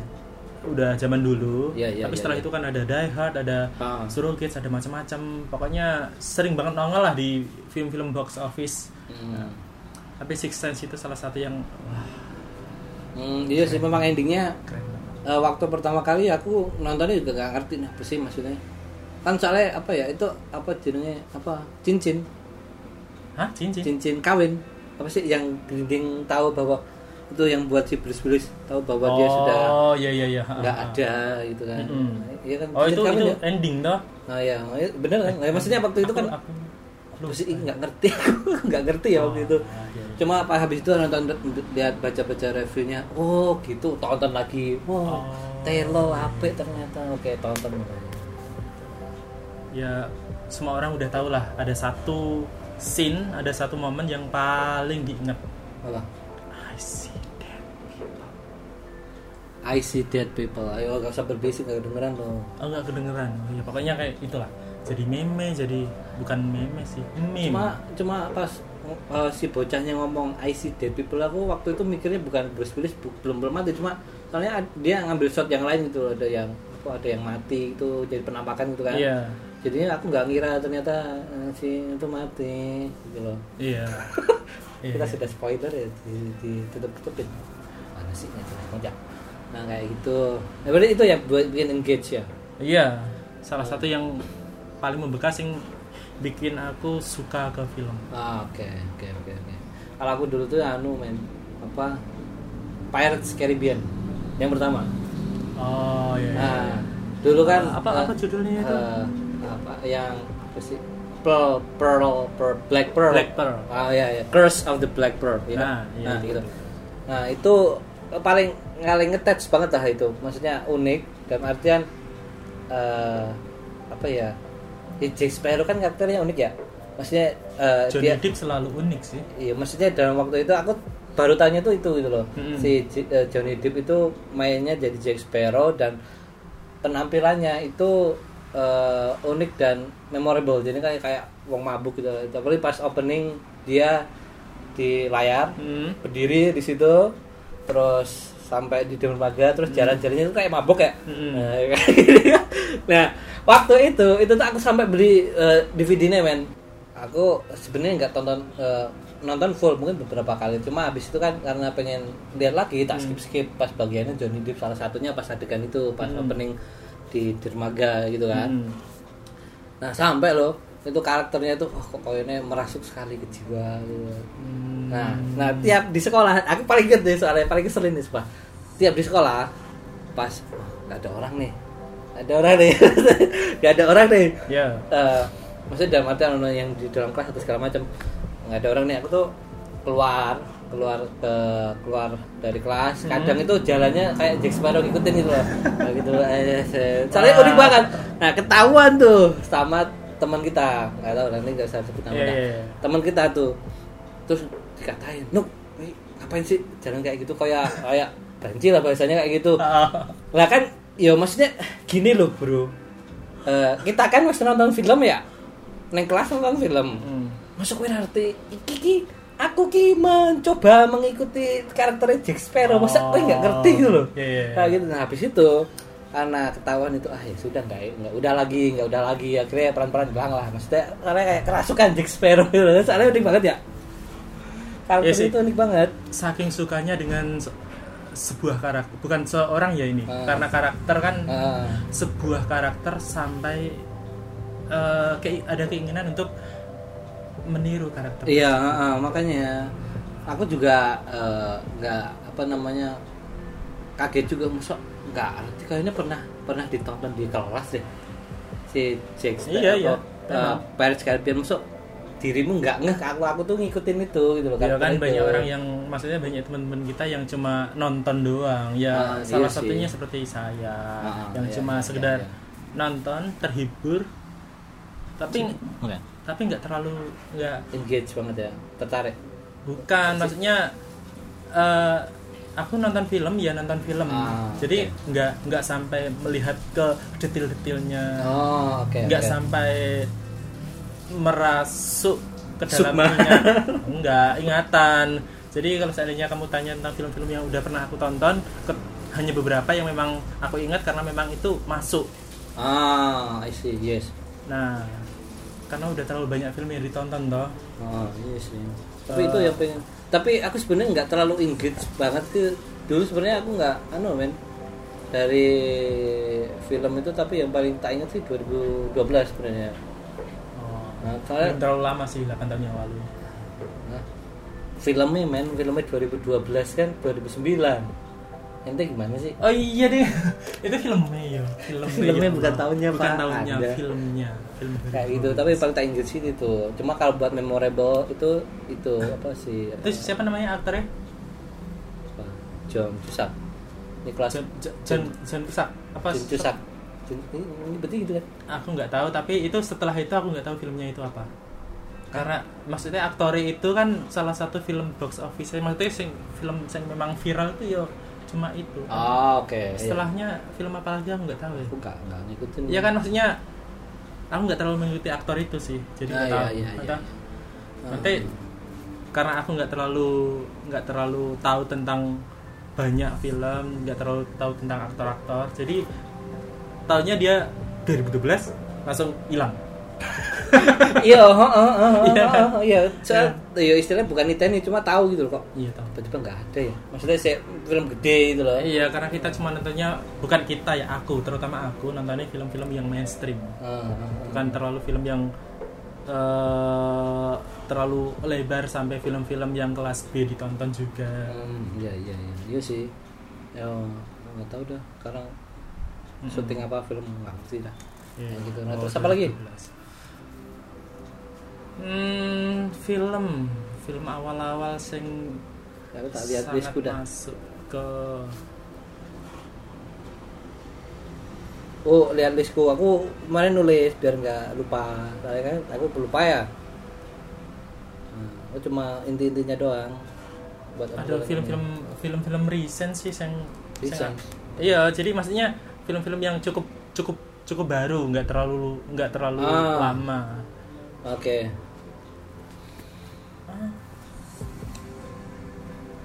Speaker 2: udah zaman dulu.
Speaker 1: Iya, iya,
Speaker 2: tapi
Speaker 1: iya,
Speaker 2: setelah
Speaker 1: iya.
Speaker 2: itu kan ada Die Hard ada
Speaker 1: Ah.
Speaker 2: Surrogates ada macam-macam. Pokoknya sering banget nongol lah di film-film box office.
Speaker 1: Hmm.
Speaker 2: tapi Six Sense itu salah satu yang wah,
Speaker 1: Hmm, iya sih memang endingnya
Speaker 2: keren
Speaker 1: eh, waktu pertama kali aku nontonnya juga nggak ngerti nih apa sih maksudnya. Kan soalnya apa ya itu apa jenenge apa? Cincin.
Speaker 2: Hah? Cincin?
Speaker 1: Cincin kawin. Apa sih yang dinding tahu bahwa itu yang buat si Bruce Willis tahu bahwa dia sudah
Speaker 2: oh iya iya iya
Speaker 1: nggak ada gitu kan.
Speaker 2: Mm-mm.
Speaker 1: Iya kan.
Speaker 2: oh itu itu
Speaker 1: ya?
Speaker 2: ending toh
Speaker 1: Nah ya, ya, bener kan? Nah, maksudnya waktu itu kan
Speaker 2: aku, aku
Speaker 1: apa sih nggak ngerti [LAUGHS] nggak ngerti ya waktu itu.
Speaker 2: Ah, iya, iya.
Speaker 1: Cuma pas habis itu nonton lihat baca-baca reviewnya, oh gitu, tonton lagi.
Speaker 2: Oh.
Speaker 1: Wow, Telo apik ternyata. Oke, tonton.
Speaker 2: ya semua orang udah tahu lah ada satu scene ada satu momen yang paling diingat
Speaker 1: Apa?
Speaker 2: I see.
Speaker 1: I see dead people. Ayo gak usah berbisik gak kedengeran loh.
Speaker 2: oh nggak kedengeran ya pokoknya kayak itulah jadi meme jadi bukan meme sih meme
Speaker 1: Cuma cuma pas uh, si bocahnya ngomong I see dead people aku waktu itu mikirnya bukan Bruce Willis bu- belum belum mati cuma soalnya dia ngambil shot yang lain gitu loh, ada yang apa ada yang mati itu jadi penampakan gitu kan.
Speaker 2: iya
Speaker 1: jadinya aku nggak ngira ternyata eh, si itu mati gitu loh
Speaker 2: iya Iya, [LAUGHS]
Speaker 1: kita
Speaker 2: iya.
Speaker 1: sudah spoiler ya di, ditutup tutupin mana sih nggak jelas ngajak nah kayak gitu nah, berarti itu ya buat bikin engage ya
Speaker 2: iya salah satu yang paling membekas yang bikin aku suka ke film
Speaker 1: ah, oke oke oke oke kalau aku dulu tuh anu men apa Pirates Caribbean yang pertama
Speaker 2: oh iya, iya.
Speaker 1: nah dulu kan
Speaker 2: Apa-
Speaker 1: eh,
Speaker 2: apa judulnya itu?
Speaker 1: eh, apa yang apa sih Pearl, Pearl, Pearl, Black Pearl.
Speaker 2: Black Pearl.
Speaker 1: Ah ya, ya. Curse of the Black Pearl. ya kan?
Speaker 2: Nah, iya,
Speaker 1: nah,
Speaker 2: itu.
Speaker 1: gitu. Nah itu paling paling ngetouch banget lah itu. Maksudnya unik dan artian eh apa ya? Jack Sparrow kan karakternya unik ya. Maksudnya eh,
Speaker 2: Johnny
Speaker 1: dia
Speaker 2: Depp selalu unik sih
Speaker 1: Iya, maksudnya dalam waktu itu aku baru tanya tuh itu gitu loh.
Speaker 2: Mm-mm.
Speaker 1: Si eh, Johnny Depp itu mainnya jadi Jack Sparrow dan penampilannya itu eh, unik dan memorable. Jadi kayak kayak wong mabuk gitu. Tapi pas opening dia di layar
Speaker 2: Hmm.
Speaker 1: berdiri di situ terus sampai di dermaga terus jalan-jalannya itu kayak mabuk ya.
Speaker 2: Mm-mm. [LAUGHS]
Speaker 1: Nah, waktu itu itu tuh aku sampai beli eh, DVD-nya men. Aku sebenarnya nggak tonton eh, nonton full mungkin beberapa kali cuma habis itu kan karena pengen lihat lagi tak skip skip pas bagiannya Johnny Depp salah satunya pas adegan itu pas
Speaker 2: Hmm.
Speaker 1: opening di dermaga gitu kan
Speaker 2: Hmm.
Speaker 1: nah sampai loh itu karakternya tuh oh, kok kayaknya merasuk sekali ke jiwa gitu.
Speaker 2: Hmm.
Speaker 1: Nah, nah tiap di sekolah, aku paling inget deh soalnya paling keselin nih, Pak. Tiap di sekolah, pas oh, nggak ada orang nih, Nggak ada orang nih, [LAUGHS] nggak ada orang nih.
Speaker 2: ya
Speaker 1: Eh, maksudnya dalam artian yang di dalam kelas atau segala macam nggak ada orang nih. Aku tuh keluar, keluar ke keluar dari kelas. Kadang itu jalannya kayak Jack Sparrow ngikutin gitu loh, Kayak gitu. eh, eh, Soalnya
Speaker 2: Ah.
Speaker 1: unik banget. Nah ketahuan tuh sama teman kita, nggak tahu nanti nggak usah sebut nama.
Speaker 2: Iya,
Speaker 1: dah.
Speaker 2: iya, iya.
Speaker 1: Teman kita tuh terus dikatain Nuk ngapain sih jalan kayak gitu kayak kayak banci lah bahasanya kayak gitu [LAUGHS]
Speaker 2: Ah.
Speaker 1: lah kan ya maksudnya gini loh bro Eh, kita kan masih nonton film ya neng kelas nonton film
Speaker 2: Hmm.
Speaker 1: masuk kowe ngerti iki ki aku ki mencoba mengikuti karakternya Jack Sparrow masa kowe nggak ngerti gitu loh
Speaker 2: Iya, iya, iya.
Speaker 1: Kayak gitu nah habis itu karena ketahuan itu ah ya sudah nggak nggak udah lagi nggak udah lagi. Akhirnya pelan-pelan bilang lah. Maksudnya karena kayak kerasukan Jack Sparrow gitu loh. soalnya unik banget ya. Karakter
Speaker 2: Iya sih.
Speaker 1: itu unik banget.
Speaker 2: Saking sukanya dengan se- sebuah karakter bukan seorang ya ini.
Speaker 1: Ah.
Speaker 2: karena karakter kan
Speaker 1: Ah,
Speaker 2: sebuah karakter sampai eh, kei- ada keinginan untuk meniru karakter.
Speaker 1: Iya ah, makanya aku juga eh, nggak apa namanya kaget juga masuk nggak arti kayaknya pernah pernah ditonton di kelas deh si Jack Sparrow
Speaker 2: Iya, iya,
Speaker 1: apa, eh. Pirates Caribbean masuk dirimu nggak ngeh aku aku tuh ngikutin itu gitu loh
Speaker 2: Ya
Speaker 1: karakter
Speaker 2: kan
Speaker 1: itu.
Speaker 2: banyak orang yang maksudnya banyak teman-teman kita yang cuma nonton doang ya
Speaker 1: Ah,
Speaker 2: salah
Speaker 1: iya
Speaker 2: satunya
Speaker 1: sih.
Speaker 2: seperti saya
Speaker 1: Ah,
Speaker 2: yang
Speaker 1: iya,
Speaker 2: cuma
Speaker 1: iya,
Speaker 2: sekedar
Speaker 1: iya.
Speaker 2: nonton terhibur tapi
Speaker 1: Oke.
Speaker 2: tapi nggak terlalu nggak
Speaker 1: engage banget ya tertarik
Speaker 2: bukan maksudnya eh, aku nonton film ya nonton film.
Speaker 1: Ah,
Speaker 2: jadi
Speaker 1: oke.
Speaker 2: nggak nggak sampai melihat ke detail-detailnya.
Speaker 1: Oh oke
Speaker 2: nggak
Speaker 1: oke.
Speaker 2: sampai merasuk ke dalamnya. [LAUGHS] Enggak ingatan. Jadi kalau seandainya kamu tanya tentang film-film yang udah pernah aku tonton ke- hanya beberapa yang memang aku ingat karena memang itu masuk.
Speaker 1: Ah I see yes.
Speaker 2: Nah karena udah terlalu banyak film yang ditonton toh.
Speaker 1: Oh iya sih tapi itu yang pengen. Tapi aku sebenarnya nggak terlalu engage banget ke dulu sebenarnya aku nggak anu men. Dari film itu tapi yang paling tak ingat sih 2012 sebenarnya.
Speaker 2: Oh,
Speaker 1: nah, soalnya
Speaker 2: belum terlalu lama sih 8 tahun yang lalu.
Speaker 1: Nah, filmnya men filmnya 2012 kan 2009 ente gimana sih?
Speaker 2: Oh iya deh. [LAUGHS] Itu filmnya ya. Filmnya,
Speaker 1: Filmnya
Speaker 2: ya.
Speaker 1: bukan tahunnya,
Speaker 2: bukan
Speaker 1: Pak.
Speaker 2: tahunnya
Speaker 1: Ada.
Speaker 2: filmnya. Film
Speaker 1: kayak gitu tapi paling sih itu. Cuma kalau buat memorable itu itu apa sih? Apa,
Speaker 2: itu siapa namanya aktornya?
Speaker 1: John Cusack. Nicholas
Speaker 2: John John John, Cusack. Apa
Speaker 1: John Cusack. Ini berarti gitu kan?
Speaker 2: Aku nggak tahu tapi itu setelah itu aku nggak tahu filmnya itu apa. Karena maksudnya aktornya itu kan salah satu film box office maksudnya sing, film yang memang viral itu ya cuma itu.
Speaker 1: Oh oke iya.
Speaker 2: setelahnya film apa lagi aku nggak tahu ya.
Speaker 1: Aku nggak nggak ngikutin.
Speaker 2: Ya kan maksudnya aku nggak terlalu mengikuti aktor itu sih jadi
Speaker 1: Ah,
Speaker 2: nggak
Speaker 1: iya,
Speaker 2: tahu.
Speaker 1: iya, iya,
Speaker 2: Nanti-
Speaker 1: iya.
Speaker 2: nanti karena aku nggak terlalu nggak terlalu tahu tentang banyak film nggak terlalu tahu tentang aktor-aktor jadi tahunya dia 2012 langsung hilang
Speaker 1: iya oh, oh, oh, oh,
Speaker 2: Iya.
Speaker 1: oh, oh, iya soal ya istilahnya bukan Nintendo cuma tahu gitu loh kok
Speaker 2: iya tahu
Speaker 1: tiba-tiba nggak ada ya maksudnya saya film gede gitu loh
Speaker 2: iya karena kita cuma nontonnya bukan kita ya aku terutama aku nontonnya film-film yang mainstream
Speaker 1: ah.
Speaker 2: bukan terlalu film yang eh, terlalu lebar sampai film-film yang kelas B ditonton juga
Speaker 1: Hmm, iya iya iya iya sih ya nggak tahu dah sekarang
Speaker 2: Mm-mm.
Speaker 1: syuting apa film nggak ngerti dah
Speaker 2: Iya.
Speaker 1: Kayak gitu. Nah,
Speaker 2: Oh,
Speaker 1: terus apa lagi?
Speaker 2: 2012. Hmm, film, film awal-awal sing
Speaker 1: Ya, aku tak lihat
Speaker 2: sangat masuk ke
Speaker 1: oh lihat listku. Aku kemarin nulis biar nggak lupa. Soalnya kan aku lupa ya. Hmm, aku cuma inti-intinya doang. Buat
Speaker 2: ada film-film film-film recent sih yang
Speaker 1: Recent?
Speaker 2: iya jadi maksudnya film-film yang cukup cukup cukup baru nggak terlalu nggak terlalu
Speaker 1: Ah.
Speaker 2: lama.
Speaker 1: Oke.
Speaker 2: Ah.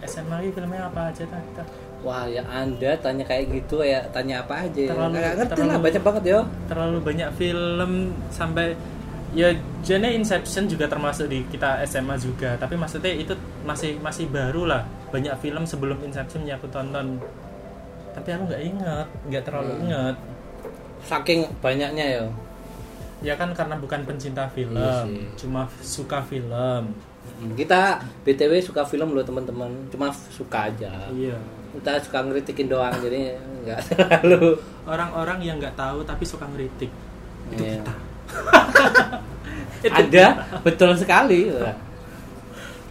Speaker 2: SMA ini filmnya apa aja ta? Ta?
Speaker 1: wah ya anda tanya kayak gitu ya tanya apa aja
Speaker 2: Terlalu-
Speaker 1: nggak ngerti lah
Speaker 2: terlalu-
Speaker 1: banyak banget yo
Speaker 2: terlalu banyak film sampai ya genre Inception juga termasuk di kita SMA juga tapi maksudnya itu masih masih baru lah banyak film sebelum Inception yang aku tonton tapi aku nggak inget nggak terlalu
Speaker 1: Hmm.
Speaker 2: inget
Speaker 1: saking banyaknya yo
Speaker 2: ya kan karena bukan pencinta film
Speaker 1: Iya sih.
Speaker 2: cuma suka film
Speaker 1: kita btw suka film loh teman-teman. Cuma suka aja.
Speaker 2: Iya.
Speaker 1: Kita suka ngeritikin doang jadi nggak [LAUGHS] terlalu.
Speaker 2: Orang-orang yang nggak tahu tapi suka ngeritik. Itu
Speaker 1: Iya.
Speaker 2: kita. [LAUGHS]
Speaker 1: Ada betul sekali.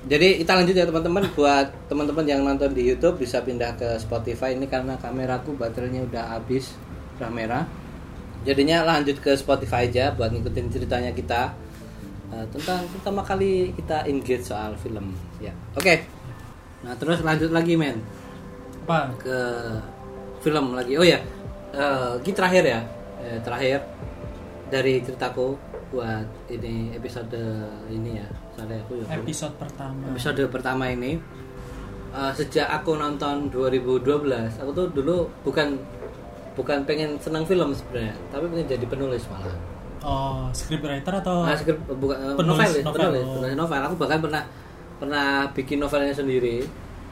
Speaker 1: Jadi kita lanjut ya teman-teman. Buat teman-teman yang nonton di YouTube bisa pindah ke Spotify. Ini karena kameraku baterainya udah habis. Udah merah. Jadinya lanjut ke Spotify aja buat ngikutin ceritanya kita eh, tentang pertama kali kita engage soal film. Ya oke. Nah terus lanjut lagi men.
Speaker 2: Apa?
Speaker 1: Ke film lagi. Oh ya. Ini terakhir ya. Eh, terakhir dari ceritaku buat ini episode ini ya. Soalnya aku ya
Speaker 2: episode pertama.
Speaker 1: Episode pertama ini. Eh, sejak aku nonton 2012 aku tuh dulu bukan bukan pengen senang film sebenarnya tapi pengen jadi penulis malah
Speaker 2: oh scriptwriter atau
Speaker 1: Nah, skrip bukan eh,
Speaker 2: Penulis
Speaker 1: novel, ya,
Speaker 2: novel,
Speaker 1: penulis,
Speaker 2: oh.
Speaker 1: penulis novel. Aku bahkan pernah pernah bikin novelnya sendiri.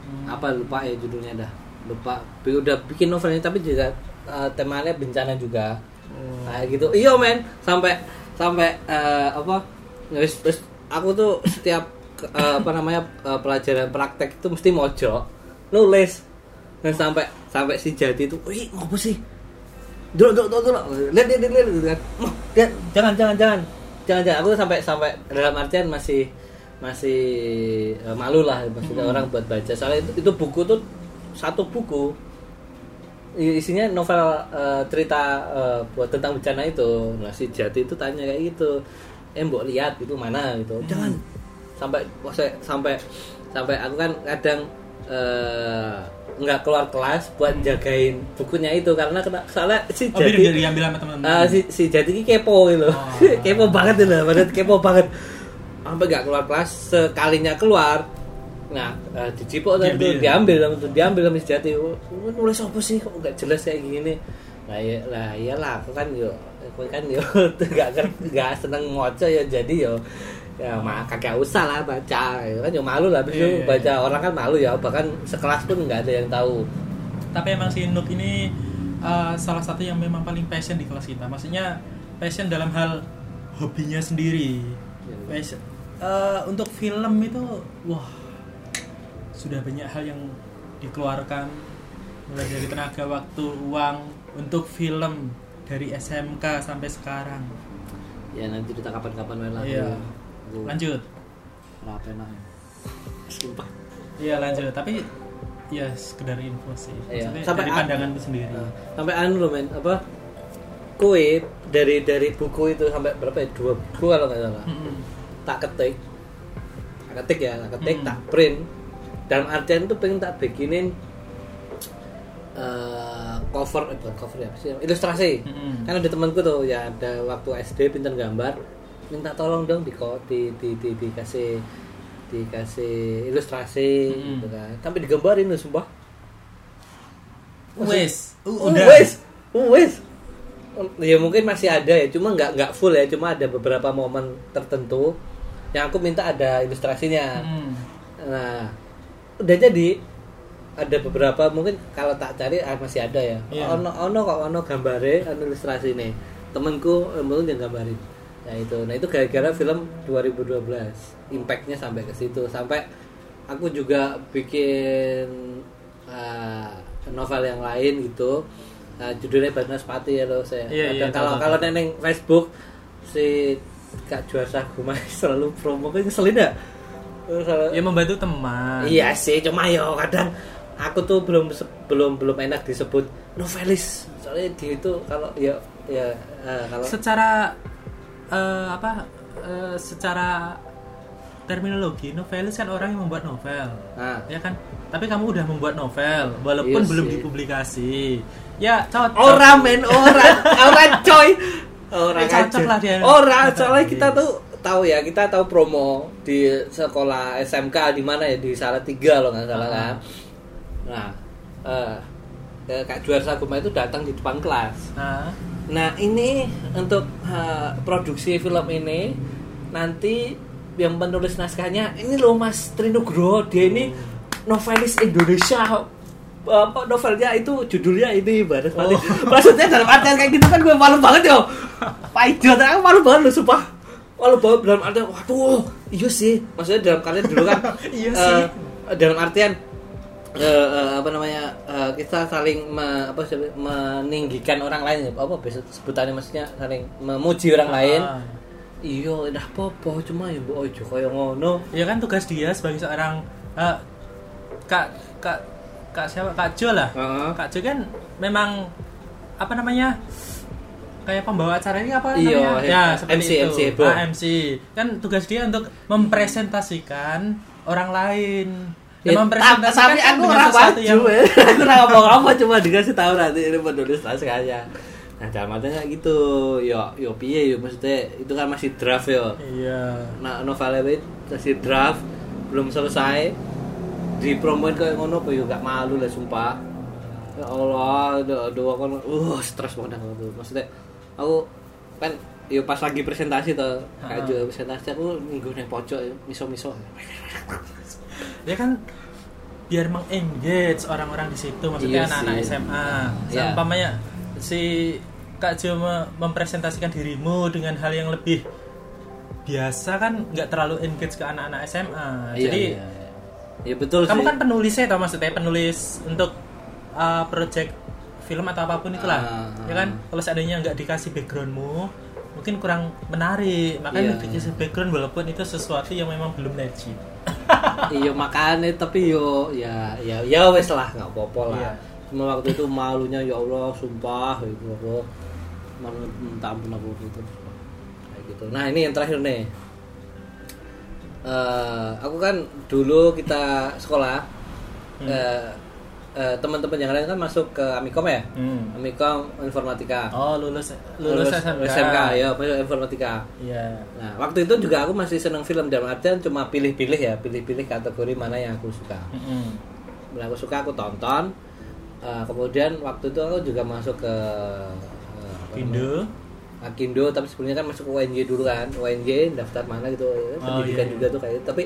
Speaker 2: Hmm.
Speaker 1: Apa lupa ya judulnya dah. Lupa. Udah bikin novelnya tapi juga eh, temanya bencana juga.
Speaker 2: Oh.
Speaker 1: Kayak gitu. Iya, men. Sampai sampai eh, apa? Terus, terus aku tuh setiap eh, apa namanya eh, pelajaran praktek itu mesti mojok nulis. Dan sampai sampai si jadi itu, "Wih, ngopo sih?" Dulu dulu dulu lihat lihat lihat lihat lihat. Jangan jangan jangan. Jangan jangan. Aku sampai sampai dalam artian masih masih eh, malu lah maksudnya orang buat baca. Soalnya itu, itu buku tuh satu buku. Isinya novel eh, cerita eh, buat tentang bencana itu. Nah si jati itu tanya kayak gitu. Eh mbok lihat itu mana gitu. Jangan. Sampai sampai sampai sampai aku kan kadang eh, nggak keluar kelas buat jagain bukunya itu karena kena soalnya si
Speaker 2: oh
Speaker 1: jadi
Speaker 2: biar diambil sama teman-teman
Speaker 1: Ah, si si jadi ini kepo gitu
Speaker 2: Oh. [LAUGHS]
Speaker 1: kepo banget itu loh padahal kepo banget. Sampai nggak keluar kelas sekalinya keluar nah uh, dicipok tadi
Speaker 2: Diambil.
Speaker 1: tuh diambil sama tuh diambil sama si jati. "Oh, nulis apa sih? Kok nggak jelas kayak gini? Lah ya lah iyalah aku kan yo aku kan yo [LAUGHS] nggak nggak seneng ngoco ya jadi yo ya mak kagak usah lah baca. Kan ya malu lah habis
Speaker 2: Iya,
Speaker 1: itu baca
Speaker 2: iya.
Speaker 1: orang kan malu ya bahkan sekelas pun nggak ada yang tahu.
Speaker 2: Tapi emang si Nuk ini uh, salah satu yang memang paling passion di kelas kita. Maksudnya passion dalam hal hobinya sendiri.
Speaker 1: Iya.
Speaker 2: passion uh, untuk film itu wah sudah banyak hal yang dikeluarkan. Mulai dari tenaga waktu uang untuk film dari SMK sampai sekarang.
Speaker 1: Ya nanti kita kapan-kapan main lah.
Speaker 2: Iya.
Speaker 1: Aku-
Speaker 2: lanjut
Speaker 1: Kenapa enak ya? Sumpah.
Speaker 2: iya lanjut tapi ya sekedar info sih
Speaker 1: Iya.
Speaker 2: Maksudnya
Speaker 1: Sampai
Speaker 2: dari
Speaker 1: a-
Speaker 2: pandanganku sendiri
Speaker 1: Nah, sampai anu loh men apa kue dari dari buku itu sampai berapa ya dua buku kalau nggak salah
Speaker 2: Mm-mm.
Speaker 1: tak ketik tak ketik ya tak ketik
Speaker 2: Hmm.
Speaker 1: tak print dalam artian itu pengen tak bikinin eh, cover eh, bukan cover ya apa sih ilustrasi
Speaker 2: Mm-mm.
Speaker 1: kan ada temanku tuh ya ada waktu SD pinter gambar minta tolong dong di di di, di dikasih dikasih ilustrasi
Speaker 2: Mm-mm.
Speaker 1: gitu kan. Tapi digambarin loh sumpah.
Speaker 2: Wes
Speaker 1: Oh,
Speaker 2: udah.
Speaker 1: wes wes. Ya mungkin masih ada ya cuma nggak nggak full ya cuma ada beberapa momen tertentu yang aku minta ada ilustrasinya.
Speaker 2: Mm.
Speaker 1: nah udah jadi. Ada beberapa mungkin kalau tak cari ah, masih ada ya.
Speaker 2: Iya.
Speaker 1: ono ono kok ono gambare ono ilustrasi nih. Temenku eh, mungkin yang gambarin ya itu. Nah itu gara-gara film 2012 impactnya sampai ke situ. Sampai aku juga bikin ah, novel yang lain gitu. Nah, judulnya Barnas Pati ya loh saya.
Speaker 2: Iya, iya,
Speaker 1: kalau kalau neneng Facebook si Kak Juarsa Gumai [LAUGHS] selalu promo. Kan ngeselin ya?
Speaker 2: Ya membantu teman.
Speaker 1: Iya sih, cuma yo kadang aku tuh belum belum belum enak disebut novelis. Soalnya dia itu kalau ya ya eh, kalau
Speaker 2: secara eh, apa eh, secara terminologi novelis kan orang yang membuat novel
Speaker 1: nah,
Speaker 2: ya kan tapi kamu udah membuat novel walaupun
Speaker 1: Iya
Speaker 2: belum dipublikasi ya cocok
Speaker 1: ora men ora ora coy. Ora
Speaker 2: Eh, cocok lah dia.
Speaker 1: Ora, soalnya kita tuh tahu ya, kita tahu promo di sekolah SMK di mana ya di Salatiga loh nggak salah
Speaker 2: Ah.
Speaker 1: kan. Nah, eh eh, Kak Juarsa Gumai itu datang di depan kelas.
Speaker 2: nah
Speaker 1: Nah ini untuk uh, produksi film ini nanti yang penulis naskahnya ini loh Mas Trinugroho dia ini novelis Indonesia. Apa novelnya itu judulnya ini baris
Speaker 2: Oh.
Speaker 1: maksudnya dalam artian kayak gitu kan gue malu banget yo. Pak Ijo aku malu banget loh sumpah. Malu banget dalam artian waduh iya sih. Maksudnya dalam kalian dulu kan [LAUGHS]
Speaker 2: Iya
Speaker 1: eh,
Speaker 2: sih.
Speaker 1: dalam artian eh, eh, apa namanya eh, kita saling me- apa meninggikan orang lain. Apa sebutannya maksudnya saling memuji orang lain.
Speaker 2: Ah.
Speaker 1: iya dah popo cuma ya bu ojo kaya ngono.
Speaker 2: Ya kan tugas dia sebagai seorang eh, kak kak kak siapa? Kak Jo lah.
Speaker 1: Heeh.
Speaker 2: kak Jo kan memang apa namanya kayak pembawa acara ini apa
Speaker 1: Iya,
Speaker 2: namanya? ya seperti
Speaker 1: MC,
Speaker 2: itu.
Speaker 1: MC, bro.
Speaker 2: Ah, MC kan tugas dia untuk mempresentasikan orang lain
Speaker 1: tapi
Speaker 2: kan
Speaker 1: aku ora maju
Speaker 2: yang
Speaker 1: aku ora ngomong apa cuma dikasih tahu nanti ini penulis naskahnya nah dalam artinya gitu. Yo yo piye yo maksudnya itu kan masih draft yo.
Speaker 2: Iya.
Speaker 1: Nah novelnya itu masih draft belum selesai. Dipromoin kayak ngono apa yo gak malu lah sumpah. Ya Allah aduh, aduh aku uh stres banget aku tuh. Maksudnya aku kan yo pas lagi presentasi tuh kayak juga presentasi aku minggu neng pojok miso-miso [LAUGHS]
Speaker 2: ya kan biar mengengage orang-orang di situ maksudnya
Speaker 1: Iya
Speaker 2: anak-anak
Speaker 1: sih.
Speaker 2: SMA
Speaker 1: Iya.
Speaker 2: seumpamanya si Kak Jo me- mempresentasikan dirimu dengan hal yang lebih biasa kan nggak terlalu engage ke anak-anak SMA
Speaker 1: Iya,
Speaker 2: jadi
Speaker 1: iya, iya. ya betul
Speaker 2: kamu
Speaker 1: sih
Speaker 2: kan penulisnya tau maksudnya penulis untuk uh, project film atau apa pun itulah
Speaker 1: Ah.
Speaker 2: ya kan kalau seandainya nggak dikasih backgroundmu mungkin kurang menarik. Makanya
Speaker 1: Iya.
Speaker 2: dikasih background walaupun itu sesuatu yang memang belum legit. [LAUGHS]
Speaker 1: Iya makanya tapi yo ya ya ya wes lah nggak apa-apa lah.
Speaker 2: Iya.
Speaker 1: cuma waktu itu malunya ya Allah sumpah gitu aku malu minta ampun aku gitu kayak gitu. Nah ini yang terakhir nih. Eh, aku kan dulu kita sekolah
Speaker 2: Hmm.
Speaker 1: eh, eh, teman-teman yang lain kan masuk ke Amikom ya
Speaker 2: Hmm.
Speaker 1: Amikom informatika
Speaker 2: Oh lulus lulus, SMK.
Speaker 1: SMK ya masuk informatika
Speaker 2: Iya.
Speaker 1: Nah, waktu itu juga aku masih seneng film dalam artian cuma pilih-pilih ya, pilih-pilih kategori mana yang aku suka.
Speaker 2: Mm-mm.
Speaker 1: Yang aku suka aku tonton. Eh, kemudian waktu itu aku juga masuk ke eh, apa
Speaker 2: Indo.
Speaker 1: namanya? Akindo tapi sebelumnya kan masuk UNJ dulu kan UNJ daftar mana gitu
Speaker 2: Oh,
Speaker 1: pendidikan
Speaker 2: iya, iya.
Speaker 1: juga tuh kayak gitu. tapi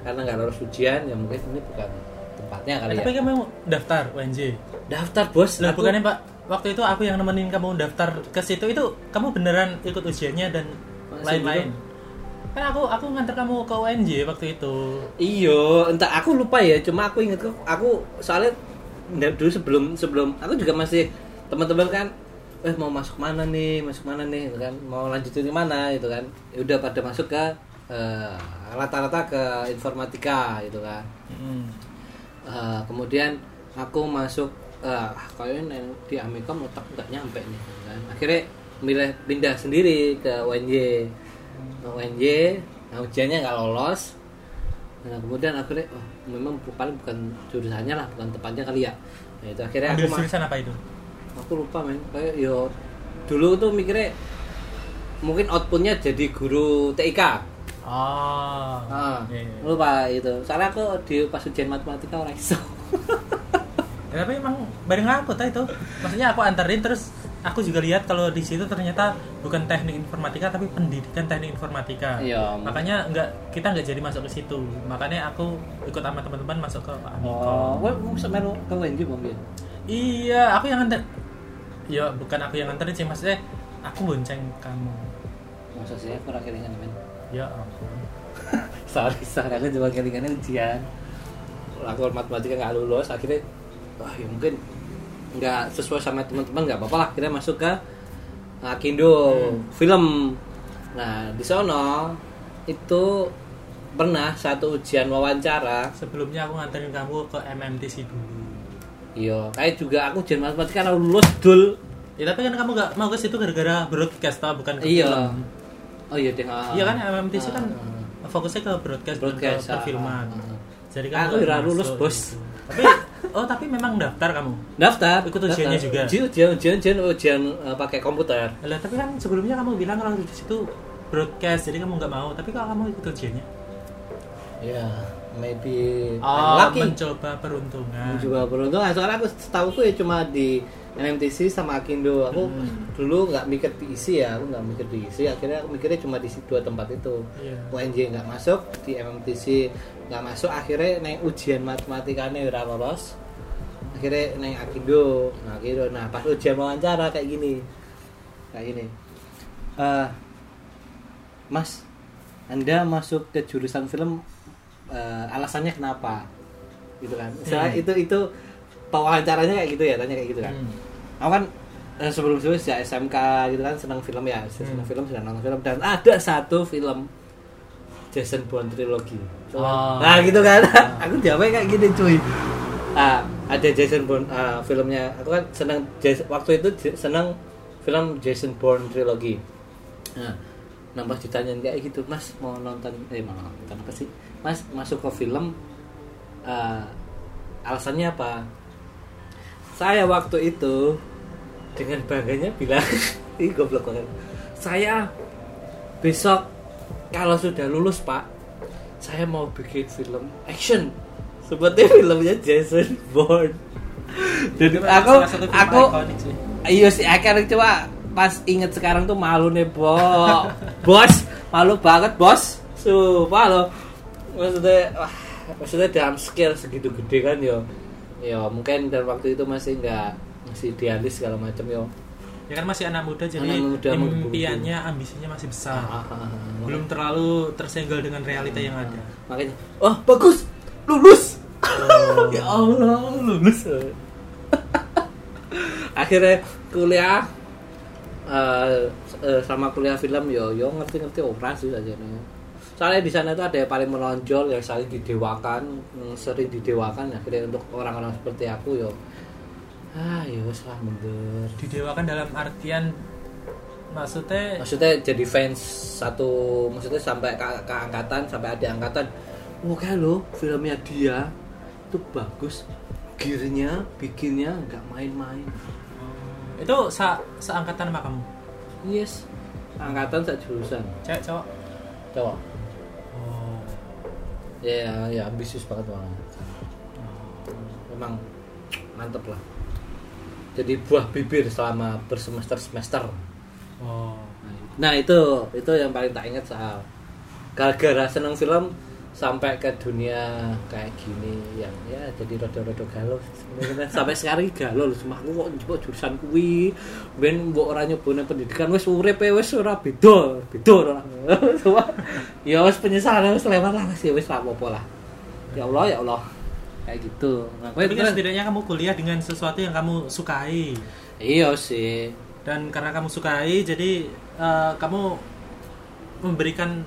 Speaker 1: karena nggak lolos ujian ya mungkin ini bukan tempatnya kali
Speaker 2: Eh,
Speaker 1: ya
Speaker 2: tapi kamu daftar UNJ
Speaker 1: daftar bos
Speaker 2: lah
Speaker 1: aku-
Speaker 2: bukannya pak waktu itu aku yang nemenin kamu daftar ke situ itu kamu beneran ikut ujiannya dan lain-lain kan aku aku nganter kamu ke UNJ waktu itu
Speaker 1: Iyo, entah aku lupa ya. Cuma aku inget kok, aku soalnya dulu sebelum sebelum aku juga masih teman-teman kan, eh mau masuk mana nih, masuk mana nih, gitu kan, mau lanjutin mana, gitu kan. Ya udah pada masuk ke eh, rata-rata ke informatika, gitu kan.
Speaker 2: Hmm.
Speaker 1: Eh, kemudian aku masuk eh kayaknya yang di Amikom otak nggak nyampe nih kan. akhirnya milih pindah sendiri ke UNJ UNJ nah ujiannya nggak lolos. Nah kemudian akhirnya oh memang paling bukan jurusannya lah bukan tempatnya kali ya. Nah itu akhirnya aku
Speaker 2: ambil
Speaker 1: ma-
Speaker 2: jurusan apa itu?
Speaker 1: Aku lupa men. Kayak yo dulu tuh mikirnya mungkin outputnya jadi guru TIK
Speaker 2: oh
Speaker 1: Ah,
Speaker 2: iya, iya.
Speaker 1: lupa itu soalnya aku di pas ujian matematika orang iso
Speaker 2: Ya, tapi emang bareng aku tadi itu maksudnya aku anterin terus aku juga lihat kalau di situ ternyata bukan teknik informatika tapi pendidikan teknik informatika
Speaker 1: Iya.
Speaker 2: makanya nggak kita nggak jadi masuk ke situ makanya aku ikut sama teman-teman masuk ke Amikom
Speaker 1: Oh, gue mau melu ke UNJ mobil.
Speaker 2: iya aku yang nganter ya bukan aku yang nganterin sih maksudnya aku bonceng kamu
Speaker 1: Masa sih aku kelingan men.
Speaker 2: Ya ampun [LAUGHS]
Speaker 1: Sorry, sorry aku cuma kelingannya ujian. Aku matematika nggak lulus, akhirnya wah ya mungkin nggak sesuai sama teman-teman nggak apa-apa lah. Akhirnya masuk ke Akindo film. Nah di sono itu pernah satu ujian wawancara.
Speaker 2: sebelumnya aku nganterin kamu ke MMTC dulu
Speaker 1: Iya, kayak juga aku ujian matematika lulus dul.
Speaker 2: ya tapi kan kamu nggak mau ke situ gara-gara broadcast tau bukan ke
Speaker 1: Iya.
Speaker 2: film
Speaker 1: Oh iya deh. ah.
Speaker 2: Iya kan MMTC kan
Speaker 1: Ah,
Speaker 2: fokusnya ke broadcast,
Speaker 1: Broadcast,
Speaker 2: ke
Speaker 1: ah,
Speaker 2: perfilman.
Speaker 1: ah, ah.
Speaker 2: Jadi
Speaker 1: Aku
Speaker 2: kan
Speaker 1: ira
Speaker 2: masuk
Speaker 1: lulus, Bos.
Speaker 2: gitu. Tapi oh tapi memang daftar kamu.
Speaker 1: daftar
Speaker 2: Ikut ujiannya
Speaker 1: daftar.
Speaker 2: juga?
Speaker 1: ujian ujian ujian ujian, eh, pakai komputer
Speaker 2: Lah tapi kan sebelumnya kamu bilang kalau di situ broadcast jadi kamu nggak mau. Tapi kalau kamu ikut ujiannya,
Speaker 1: ya maybe I'm
Speaker 2: oh,
Speaker 1: lucky
Speaker 2: mencoba peruntungan.
Speaker 1: juga beruntung Ah, soalnya aku setahu ya cuma di NMTC sama Akindo. Aku
Speaker 2: Hmm.
Speaker 1: dulu nggak mikir diisi ya aku nggak mikir diisi akhirnya aku mikirnya cuma di dua tempat itu.
Speaker 2: Iya.
Speaker 1: UNJ nggak masuk di MMTC nggak masuk akhirnya naik ujian matematikanya ora lolos. Akhirnya naik Akindo. Nah Akindo nah pas ujian wawancara kayak gini. Kayak gini. Eh, Mas Anda masuk ke jurusan film eh, alasannya kenapa? Gitu kan. Misalnya
Speaker 2: Hmm.
Speaker 1: itu itu wawancaranya kayak gitu ya tanya kayak gitu kan.
Speaker 2: Hmm.
Speaker 1: aku kan eh, sebelum sebelum sejak SMK gitu kan senang film ya senang
Speaker 2: Hmm.
Speaker 1: film senang nonton film. Dan ada satu film Jason Bourne trilogy
Speaker 2: Oh.
Speaker 1: nah gitu kan.
Speaker 2: Ah. [LAUGHS]
Speaker 1: aku jawabnya kayak gini cuy. Ah ada Jason Bourne ah, filmnya. Aku kan senang waktu itu senang film Jason Bourne trilogy nah nah pas ditanyain kayak gitu. Mas mau nonton eh mau nonton apa sih? Mas masuk ke film ah, alasannya apa saya waktu itu dengan bangganya bilang [LAUGHS] ih goblok banget. Saya besok kalau sudah lulus pak saya mau bikin film action. Seperti [LAUGHS] filmnya Jason Bourne. Dan
Speaker 2: memang
Speaker 1: aku aku iya sih akhirnya coba pas inget sekarang tuh malu nih bo. Bos malu banget bos. Sumpah lo maksudnya wah, maksudnya dalam skill segitu gede kan yo yo mungkin dan waktu itu masih nggak masih idealis segala macam yo
Speaker 2: Ya kan masih anak muda jadi
Speaker 1: Anak muda,
Speaker 2: impiannya, ambisinya masih besar.
Speaker 1: Ah, ah, ah, ah.
Speaker 2: Belum terlalu tersenggol dengan realita yang ada.
Speaker 1: makanya oh bagus lulus
Speaker 2: Oh. [LAUGHS]
Speaker 1: ya Allah lulus [LAUGHS] akhirnya kuliah eh, eh, sama kuliah film yo yo ngerti-ngerti operasi aja nih soalnya di sana itu ada yang paling menonjol yang saling didewakan yang sering didewakan. Akhirnya untuk orang-orang seperti aku yo. Ah yo wes lah mundur.
Speaker 2: Didewakan dalam artian maksudnya
Speaker 1: maksudnya jadi fans satu maksudnya sampai ke, ke angkatan sampai ada angkatan. Wah kayak lo filmnya dia itu bagus. Gearnya bikinnya nggak main-main.
Speaker 2: Itu sa seangkatan sama kamu.
Speaker 1: yes. Angkatan sak jurusan
Speaker 2: Cewek cowok.
Speaker 1: cowok. Ya ya ambisius banget banget memang mantep lah. Jadi buah bibir selama bersemester semester
Speaker 2: oh.
Speaker 1: Nah itu itu yang paling tak ingat soal. Gara-gara seneng film sampai ke dunia kayak gini yang ya jadi rodo-rodo galau sampai sekarang galau lho semua aku kok njupuk jurusan kuwi. Ben mbok ora nyobone pendidikan wis urip e wis ora beda beda ora. Semua, [LAUGHS] ya wis penyesalan wis lewat lah wis ya wis ora apa-apa lah. Ya Allah ya Allah. Kayak gitu. Nah,
Speaker 2: tapi kan
Speaker 1: terus-
Speaker 2: setidaknya kamu kuliah dengan sesuatu yang kamu sukai.
Speaker 1: Iya sih.
Speaker 2: Dan karena kamu sukai jadi eh, kamu memberikan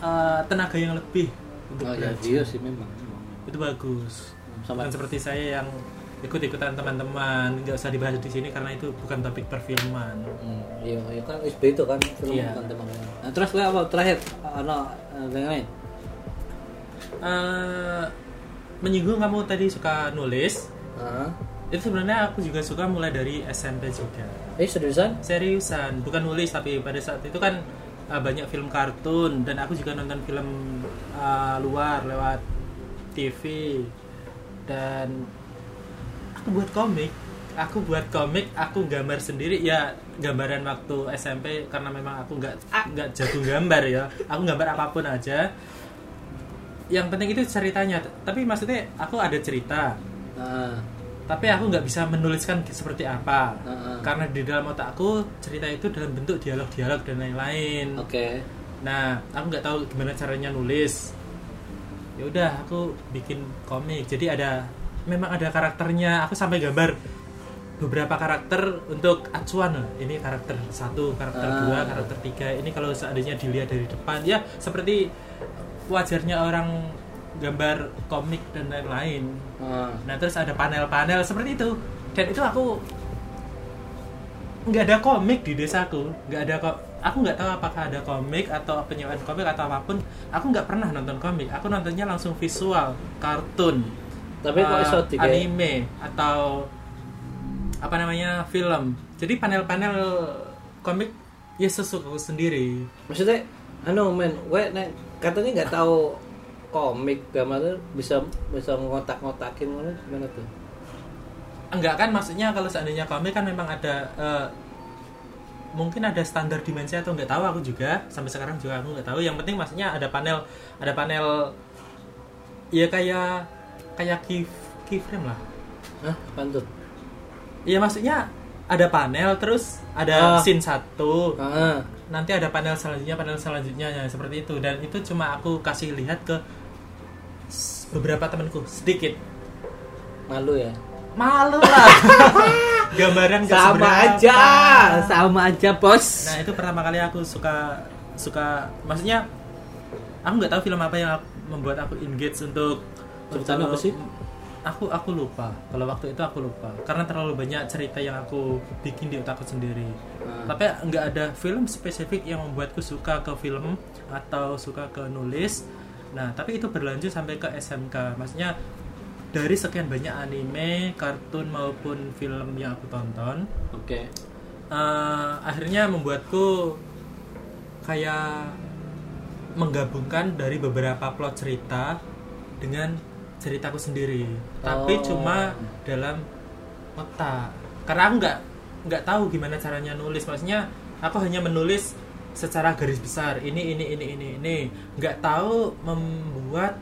Speaker 2: eh, tenaga yang lebih untuk
Speaker 1: oh ya
Speaker 2: belajar
Speaker 1: iya sih memang
Speaker 2: itu bagus
Speaker 1: Sama-
Speaker 2: bukan seperti saya yang ikut-ikutan teman-teman nggak usah dibahas di sini karena itu bukan topik perfilman
Speaker 1: Hmm, iya, iya kan wis beda kan film
Speaker 2: Iya.
Speaker 1: bukan tema lain. Nah, terus gue apa terakhir ono eh, yang lain?
Speaker 2: Eh, menyinggung kamu tadi suka nulis
Speaker 1: Heeh.
Speaker 2: itu sebenarnya aku juga suka mulai dari SMP juga
Speaker 1: Eh seriusan?
Speaker 2: seriusan bukan nulis tapi pada saat itu kan uh, banyak film kartun dan aku juga nonton film uh, luar lewat TV dan aku buat komik. Aku buat komik aku gambar sendiri. Ya gambaran waktu SMP karena memang aku nggak nggak jago gambar ya. Aku gambar apa pun aja. Yang penting itu ceritanya. Tapi maksudnya aku ada cerita.
Speaker 1: Heeh.
Speaker 2: Tapi aku nggak bisa menuliskan seperti apa
Speaker 1: Heeh.
Speaker 2: karena di dalam otakku cerita itu dalam bentuk dialog-dialog dan lain-lain
Speaker 1: Oke.
Speaker 2: nah aku nggak tahu gimana caranya nulis ya udah aku bikin komik jadi ada memang ada karakternya aku sampai gambar beberapa karakter untuk acuan loh. ini karakter satu karakter
Speaker 1: Ah.
Speaker 2: dua karakter tiga ini kalau seandainya dilihat dari depan ya seperti wajarnya orang gambar komik dan lain-lain.
Speaker 1: Heeh.
Speaker 2: Nah terus ada panel-panel seperti itu. Dan itu aku nggak ada komik di desaku. Nggak ada kok aku nggak tahu apakah ada komik atau penyewaan komik atau apa pun. Aku nggak pernah nonton komik. Aku nontonnya langsung visual kartun.
Speaker 1: Tapi kok
Speaker 2: eh,
Speaker 1: digawe-
Speaker 2: anime atau apa namanya film. Jadi panel-panel komik ya sesuatu sendiri.
Speaker 1: Maksudnya anu men, gue nek katanya nggak tahu komik gambar tuh bisa bisa ngotak-ngotakin mana gimana tuh?
Speaker 2: enggak kan maksudnya kalau seandainya komik kan memang ada eh, mungkin ada standar dimensi atau nggak tahu aku juga sampai sekarang juga aku nggak tahu yang penting maksudnya ada panel ada panel ya kayak kayak key keyframe lah
Speaker 1: Hah, apaan tuh?
Speaker 2: ya maksudnya ada panel terus ada
Speaker 1: Ah.
Speaker 2: scene satu
Speaker 1: Heeh.
Speaker 2: nanti ada panel selanjutnya panel selanjutnya ya, seperti itu dan itu cuma aku kasih lihat ke beberapa temanku sedikit
Speaker 1: Malu ya.
Speaker 2: malu lah [LAUGHS] gambaran nggak
Speaker 1: Sama
Speaker 2: seberapa.
Speaker 1: aja, sama aja bos.
Speaker 2: nah itu pertama kali aku suka suka maksudnya aku nggak tahu film apa yang aku- membuat aku engage untuk
Speaker 1: Ceritanya
Speaker 2: untuk-
Speaker 1: apa sih?
Speaker 2: aku aku lupa kalau waktu itu aku lupa karena terlalu banyak cerita yang aku bikin di otakku sendiri
Speaker 1: Ah.
Speaker 2: tapi nggak ada film spesifik yang membuatku suka ke film atau suka ke nulis nah tapi itu berlanjut sampai ke SMK maksudnya dari sekian banyak anime kartun maupun film yang aku tonton
Speaker 1: Oke.
Speaker 2: eh, akhirnya membuatku kayak menggabungkan dari beberapa plot cerita dengan ceritaku sendiri tapi
Speaker 1: Oh.
Speaker 2: cuma dalam otak karena aku nggak nggak tahu gimana caranya nulis maksudnya aku hanya menulis secara garis besar ini ini ini ini ini nggak tahu membuat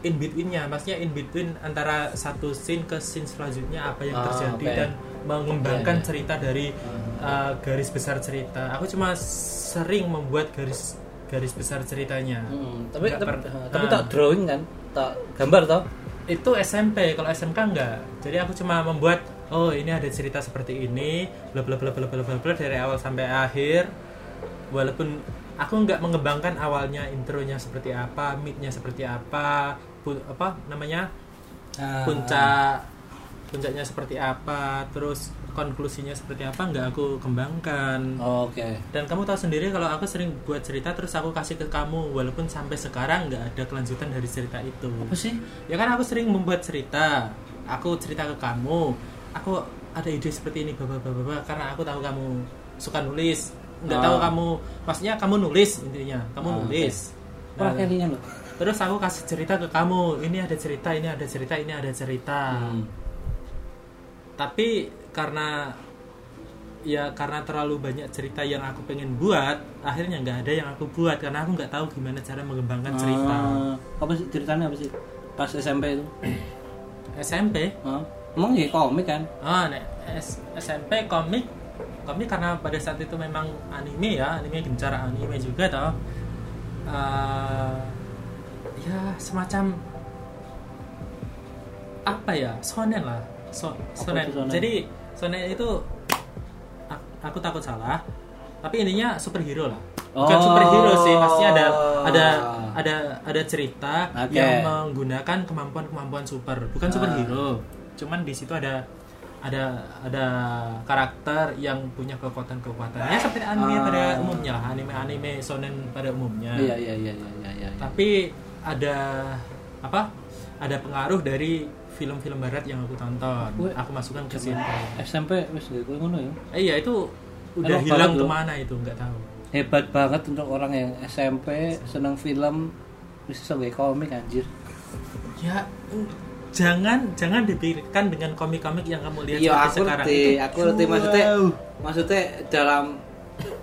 Speaker 2: in betweennya maksudnya in between antara satu scene ke scene selanjutnya apa yang
Speaker 1: Ah,
Speaker 2: terjadi
Speaker 1: oke.
Speaker 2: dan mengembangkan
Speaker 1: oke.
Speaker 2: cerita dari uh, garis besar cerita aku cuma sering membuat garis garis besar ceritanya
Speaker 1: Hmm, tapi tapi,
Speaker 2: per-
Speaker 1: tapi tak drawing kan? Tak gambar toh?
Speaker 2: itu SMP kalau SMK enggak jadi aku cuma membuat oh ini ada cerita seperti ini bla bla bla bla bla bla dari awal sampai akhir walaupun aku nggak mengembangkan awalnya intronya seperti apa midnya seperti apa pu- apa namanya
Speaker 1: Ah,
Speaker 2: puncak puncaknya seperti apa terus konklusinya seperti apa nggak aku kembangkan.
Speaker 1: Oh, Oke.
Speaker 2: dan kamu tahu sendiri kalau aku sering buat cerita terus aku kasih ke kamu walaupun sampai sekarang nggak ada kelanjutan dari cerita itu.
Speaker 1: Apa sih?
Speaker 2: ya kan aku sering membuat cerita. Aku cerita ke kamu. Aku ada ide seperti ini bapak bapak karena aku tahu kamu suka nulis nggak
Speaker 1: Ah.
Speaker 2: tahu kamu maksudnya kamu nulis intinya kamu
Speaker 1: Ah,
Speaker 2: nulis.
Speaker 1: Wah,
Speaker 2: Nah,
Speaker 1: loh.
Speaker 2: terus aku kasih cerita ke kamu ini ada cerita ini ada cerita ini ada cerita.
Speaker 1: Hmm.
Speaker 2: tapi karena ya karena terlalu banyak cerita yang aku pengen buat akhirnya nggak ada yang aku buat karena aku nggak tahu gimana cara mengembangkan cerita.
Speaker 1: Ah, apa sih ceritanya apa sih? Pas SMP itu.
Speaker 2: SMP
Speaker 1: Ah, emang ya komik kan?
Speaker 2: Oh nek S- SMP komik komik karena pada saat itu memang anime ya anime gencar anime juga toh Eh, ya semacam apa ya sonen lah so, sonen.
Speaker 1: itu shonen?
Speaker 2: jadi sonen itu aku, aku takut salah tapi intinya superhero lah bukan
Speaker 1: Oh.
Speaker 2: superhero sih maksudnya ada ada ada ada cerita
Speaker 1: Oke.
Speaker 2: yang menggunakan kemampuan-kemampuan super bukan
Speaker 1: Ah.
Speaker 2: superhero cuman di situ ada ada ada karakter yang punya kekuatan-kekuatan. Ya seperti anime
Speaker 1: Ah.
Speaker 2: pada umumnya lah. Anime anime shonen pada umumnya.
Speaker 1: Iya iya iya iya iya iya.
Speaker 2: Tapi ada apa? Ada pengaruh dari film-film barat yang aku tonton.
Speaker 1: Weh.
Speaker 2: aku masukkan ke situ.
Speaker 1: SMP wis gak ngono ya?
Speaker 2: Eh, iya itu udah
Speaker 1: Emang
Speaker 2: hilang
Speaker 1: ke
Speaker 2: mana itu? Nggak tahu.
Speaker 1: Hebat banget untuk orang yang SMP seneng film bisa sebagai komik anjir.
Speaker 2: Ya jangan jangan dipikirkan dengan komik-komik yang kamu lihat
Speaker 1: iya
Speaker 2: seperti
Speaker 1: aku
Speaker 2: sekarang
Speaker 1: ngerti
Speaker 2: itu.
Speaker 1: aku ngerti. Maksudnya
Speaker 2: wow.
Speaker 1: maksudnya dalam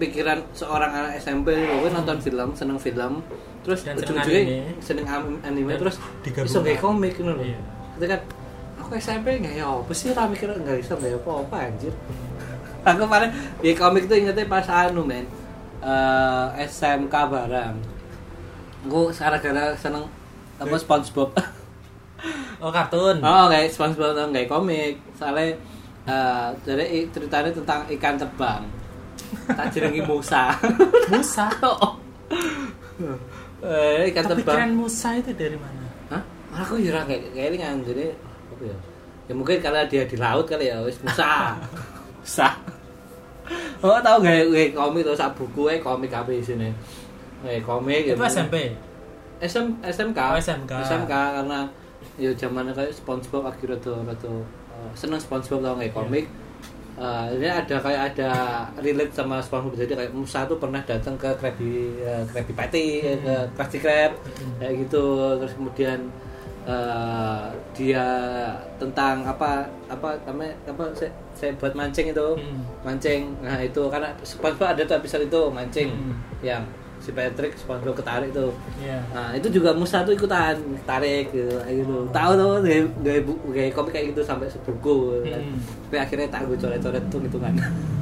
Speaker 1: pikiran seorang anak SMP gue nonton film seneng film terus
Speaker 2: seneng
Speaker 1: ujung-ujungnya
Speaker 2: anime.
Speaker 1: seneng anime
Speaker 2: Dan
Speaker 1: terus bisa kayak komik gitu loh
Speaker 2: Iya.
Speaker 1: itu kan aku SMP nggak ya apa sih lah mikir nggak bisa nggak apa apa anjir. [LAUGHS] Aku paling ya komik tuh ingetnya pas anu men. Eh, SMK barang aku sekarang gara seneng apa SpongeBob [LAUGHS]
Speaker 2: oh kartun
Speaker 1: Oh, kayak SpongeBob atau kayak komik. Soalnya eh jadi i- ceritanya tentang ikan terbang. Tak jenengi Musa. [LAUGHS]
Speaker 2: Musa
Speaker 1: Oh. eh, ikan
Speaker 2: kepikiran
Speaker 1: terbang.
Speaker 2: Musa itu dari mana
Speaker 1: Hah? Aku ya ora kayak kayak ini kan jadi apa ya? Ya mungkin karena dia di laut kali ya wis Musa. [LAUGHS] Musa. Oh, tahu gak kayak komik sak buku eh komik apa sini? Kayak komik
Speaker 2: itu SMP
Speaker 1: SM, SMK.
Speaker 2: Oh, SMK.
Speaker 1: SMK karena ya zamannya kayak SpongeBob akhirnya tuh tuh uh, seneng SpongeBob tau kayak komik. Uh, ini ada kayak ada relate sama SpongeBob. Jadi kayak Musa tuh pernah datang ke Krabby uh, Krabby Patty ke Krusty Krab kayak gitu. Terus kemudian uh, dia tentang apa apa namanya apa saya, saya buat mancing itu
Speaker 2: Hmm.
Speaker 1: mancing. Nah itu karena SpongeBob ada tuh episode itu mancing.
Speaker 2: Hmm.
Speaker 1: yang si Patrick SpongeBob ketarik tuh
Speaker 2: Iya.
Speaker 1: Nah, itu juga Musa tuh ikutan tarik gitu, kayak gitu. Tahu tuh gaya gaya buku gaya komik kayak gitu sampai sebuku. kan.
Speaker 2: Hmm.
Speaker 1: Tapi akhirnya tak gue coret-coret tuh gitu kan.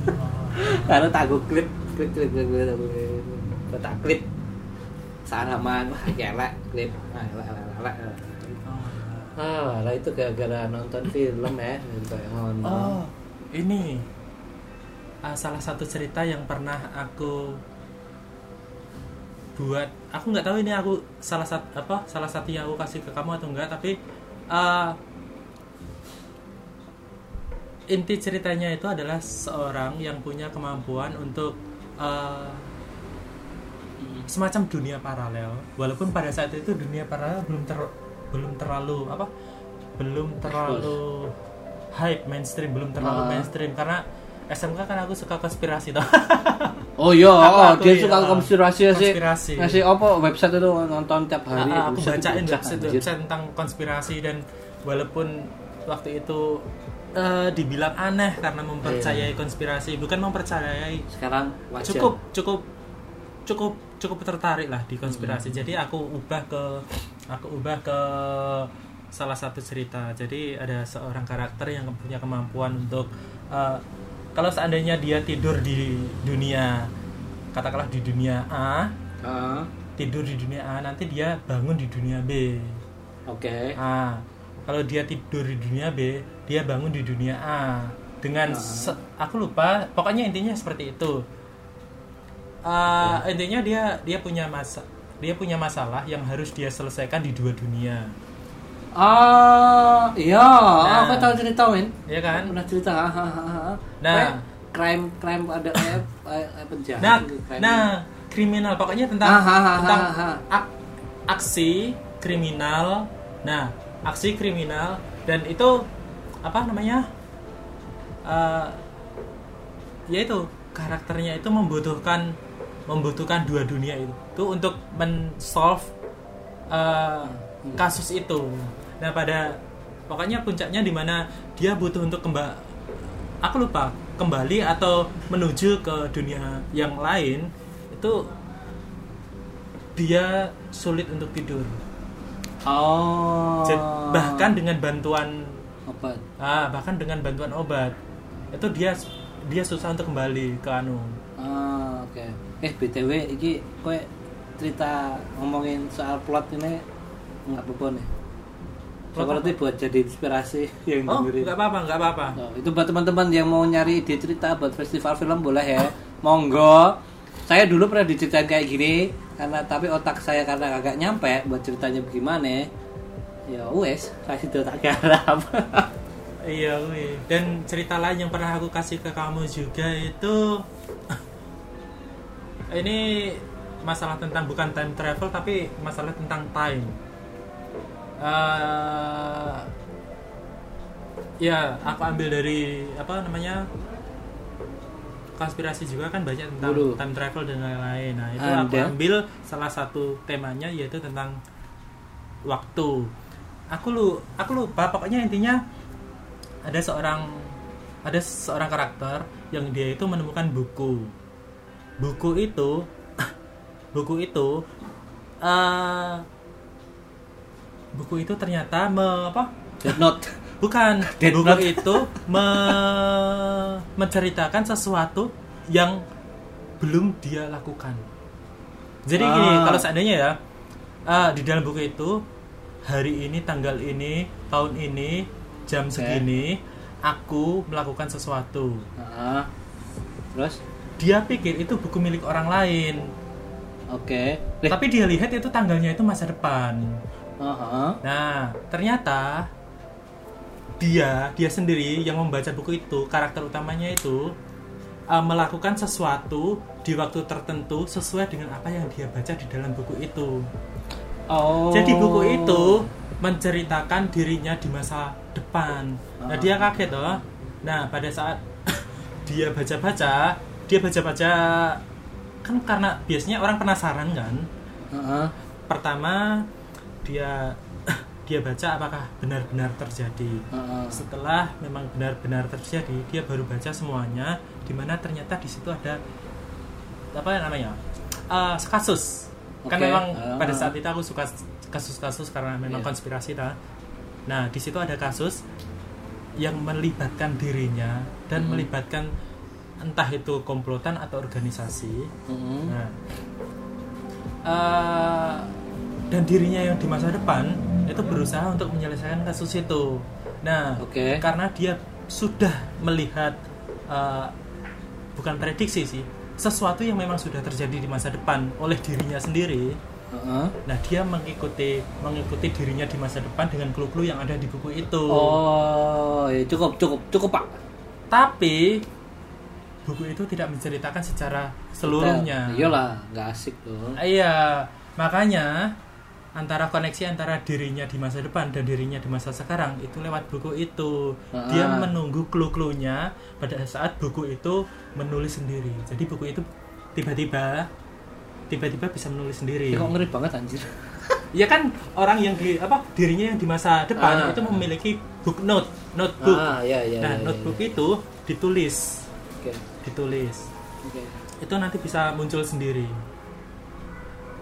Speaker 2: Oh. [LAUGHS]
Speaker 1: Karena tak gue klip, klip, klip, klip, klip. Gua tak klip. Saraman, wah gelek, klip. Ah, elek, elek, elek, elek. Ah, lah itu gara-gara nonton film ya, gitu kayak ngono.
Speaker 2: Oh, ini ah, salah satu cerita yang pernah aku buat. Aku nggak tahu ini aku salah satu apa salah satu yang aku kasih ke kamu atau enggak, tapi ah, inti ceritanya itu adalah seorang yang punya kemampuan untuk ah, semacam dunia paralel. Walaupun pada saat itu dunia paralel belum ter belum terlalu apa belum terlalu hype mainstream belum terlalu
Speaker 1: Ah.
Speaker 2: mainstream karena SMK kan aku suka konspirasi toh [LAUGHS]
Speaker 1: Oh iya, oh, dia
Speaker 2: iya.
Speaker 1: suka konspirasi sih.
Speaker 2: Konspirasi.
Speaker 1: Ngasih apa website itu nonton tiap hari.
Speaker 2: Ah, aku bacain website website tentang konspirasi dan walaupun waktu itu eh, dibilang aneh karena mempercayai
Speaker 1: Iya.
Speaker 2: konspirasi bukan mempercayai
Speaker 1: Sekarang wajar.
Speaker 2: cukup cukup cukup cukup tertarik lah di konspirasi
Speaker 1: Hmm.
Speaker 2: jadi aku ubah ke aku ubah ke salah satu cerita jadi ada seorang karakter yang punya kemampuan untuk eh, kalau seandainya dia tidur di dunia katakanlah di dunia A
Speaker 1: Ah,
Speaker 2: tidur di dunia A nanti dia bangun di dunia B
Speaker 1: Oke.
Speaker 2: Ah, kalau dia tidur di dunia B, dia bangun di dunia A. Dengan se- aku lupa, pokoknya intinya seperti itu. Ah, intinya dia dia punya masa dia punya masalah yang harus dia selesaikan di dua dunia.
Speaker 1: Ah, iya,
Speaker 2: Nah.
Speaker 1: aku tahu cerita men.
Speaker 2: Ya kan?
Speaker 1: Pernah cerita.
Speaker 2: Nah.
Speaker 1: Crime crime ada kayak kayak penjahat.
Speaker 2: Nah,
Speaker 1: gitu, crime.
Speaker 2: nah, kriminal pokoknya tentang
Speaker 1: Ah,
Speaker 2: tentang ak- aksi kriminal. Nah, aksi kriminal dan itu apa namanya? Eh ya itu karakternya itu membutuhkan membutuhkan dua dunia itu tuh untuk men-solve eh, kasus itu. Nah, pada pokoknya puncaknya di mana dia butuh untuk kembali aku lupa kembali atau menuju ke dunia yang lain itu dia sulit untuk tidur.
Speaker 1: Oh.
Speaker 2: Bahkan dengan bantuan
Speaker 1: obat.
Speaker 2: ah bahkan dengan bantuan obat itu dia dia susah untuk kembali ke anu.
Speaker 1: Ah, oke. Eh, BTW iki kowe cerita ngomongin soal plot ini nggak apa-apa nih.
Speaker 2: Plot
Speaker 1: Seperti buat jadi inspirasi yang
Speaker 2: Oh,
Speaker 1: dengerin.
Speaker 2: nggak apa-apa, nggak apa-apa.
Speaker 1: Oh, itu buat teman-teman yang mau nyari ide cerita buat festival film boleh ya. Monggo. Saya dulu pernah diceritain kayak gini karena tapi otak saya karena agak nyampe buat ceritanya bagaimana. Ya wes, saya sudah tak garap. [LAUGHS]
Speaker 2: Iya. Dan cerita lain yang pernah aku kasih ke kamu juga itu [LAUGHS] ini masalah tentang bukan time travel tapi masalah tentang time. Eh, ya, aku ambil dari apa namanya konspirasi juga kan banyak tentang time travel dan lain-lain. Nah itu aku
Speaker 1: Anda?
Speaker 2: ambil salah satu temanya yaitu tentang waktu. Aku lu, aku lupa pokoknya intinya ada seorang ada seorang karakter yang dia itu menemukan buku. Buku itu [COUGHS] buku itu eh buku itu ternyata me, apa
Speaker 1: Dead Note.
Speaker 2: Bukan, [LAUGHS]
Speaker 1: Dead
Speaker 2: buku
Speaker 1: Note.
Speaker 2: itu me- menceritakan sesuatu yang belum dia lakukan. Jadi gini,
Speaker 1: Ah.
Speaker 2: kalau seandainya ya ah, di dalam buku itu hari ini, tanggal ini, tahun ini, jam
Speaker 1: Oke.
Speaker 2: segini, aku melakukan sesuatu.
Speaker 1: Heeh. Terus
Speaker 2: Dia pikir itu buku milik orang lain,
Speaker 1: oke. Eh,
Speaker 2: tapi dia lihat itu tanggalnya itu masa depan.
Speaker 1: Heeh.
Speaker 2: Nah, ternyata dia dia sendiri yang membaca buku itu karakter utamanya itu uh, melakukan sesuatu di waktu tertentu sesuai dengan apa yang dia baca di dalam buku itu.
Speaker 1: Oh.
Speaker 2: Jadi buku itu menceritakan dirinya di masa depan. Nah,
Speaker 1: Ah.
Speaker 2: dia kaget loh. Nah, pada saat [LAUGHS] dia baca-baca, dia baca-baca kan karena biasanya orang penasaran kan.
Speaker 1: Heeh.
Speaker 2: Pertama dia [CLEARS THROAT] dia baca apakah benar-benar terjadi.
Speaker 1: Heeh.
Speaker 2: Setelah memang benar-benar terjadi, dia baru baca semuanya di mana ternyata di situ ada apa namanya? Eh, kasus. Kan
Speaker 1: Oke.
Speaker 2: memang
Speaker 1: Ah.
Speaker 2: pada saat itu aku suka kasus-kasus karena memang
Speaker 1: Iya.
Speaker 2: konspirasi ta. Nah, di situ ada kasus yang melibatkan dirinya dan
Speaker 1: Hmm.
Speaker 2: melibatkan entah itu komplotan atau organisasi.
Speaker 1: Heeh.
Speaker 2: Nah, eh, dan dirinya yang di masa depan itu berusaha untuk menyelesaikan kasus itu. Nah,
Speaker 1: Oke.
Speaker 2: karena dia sudah melihat eh, bukan prediksi sih, sesuatu yang memang sudah terjadi di masa depan oleh dirinya sendiri.
Speaker 1: Heeh.
Speaker 2: Nah, dia mengikuti mengikuti dirinya di masa depan dengan clue-clue yang ada di buku itu.
Speaker 1: Oh, ya cukup cukup cukup Pak.
Speaker 2: Tapi buku itu tidak menceritakan secara seluruhnya.
Speaker 1: Iyalah, nggak asik loh.
Speaker 2: Iya, makanya antara koneksi antara dirinya di masa depan dan dirinya di masa sekarang itu lewat buku itu. Dia
Speaker 1: Ah.
Speaker 2: menunggu clue-cluenya pada saat buku itu menulis sendiri. Jadi buku itu tiba-tiba tiba-tiba bisa menulis sendiri.
Speaker 1: Ya, kok ngeri banget anjir. [LAUGHS]
Speaker 2: Ya kan orang yang di apa dirinya yang di masa depan
Speaker 1: Ah.
Speaker 2: itu memiliki book note, notebook.
Speaker 1: Ah, iya iya.
Speaker 2: nah,
Speaker 1: iya.
Speaker 2: notebook itu ditulis,
Speaker 1: Oke.
Speaker 2: ditulis.
Speaker 1: Oke.
Speaker 2: itu nanti bisa muncul sendiri.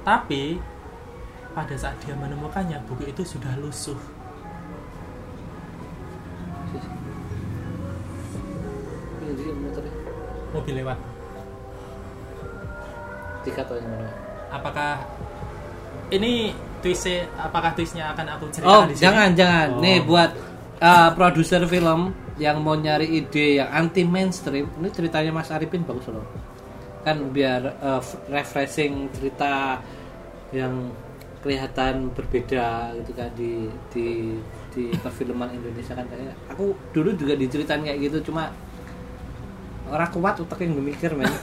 Speaker 2: Tapi pada saat dia menemukannya, buku itu sudah lusuh. Mobil lewat.
Speaker 1: tiga tahun yang lalu.
Speaker 2: Apakah ini twistnya? Apakah twistnya akan aku
Speaker 1: Oh,
Speaker 2: ceritakan di sini?
Speaker 1: jangan jangan.
Speaker 2: Oh.
Speaker 1: Nih buat uh, produser film yang mau nyari ide yang anti mainstream, ini ceritanya Mas Arifin bagus loh. Kan biar uh, refreshing cerita yang kelihatan berbeda gitu kan di di di perfilman Indonesia kan kayak aku dulu juga diceritain kayak gitu cuma orang kuat otaknya nggak mikir men [LAUGHS]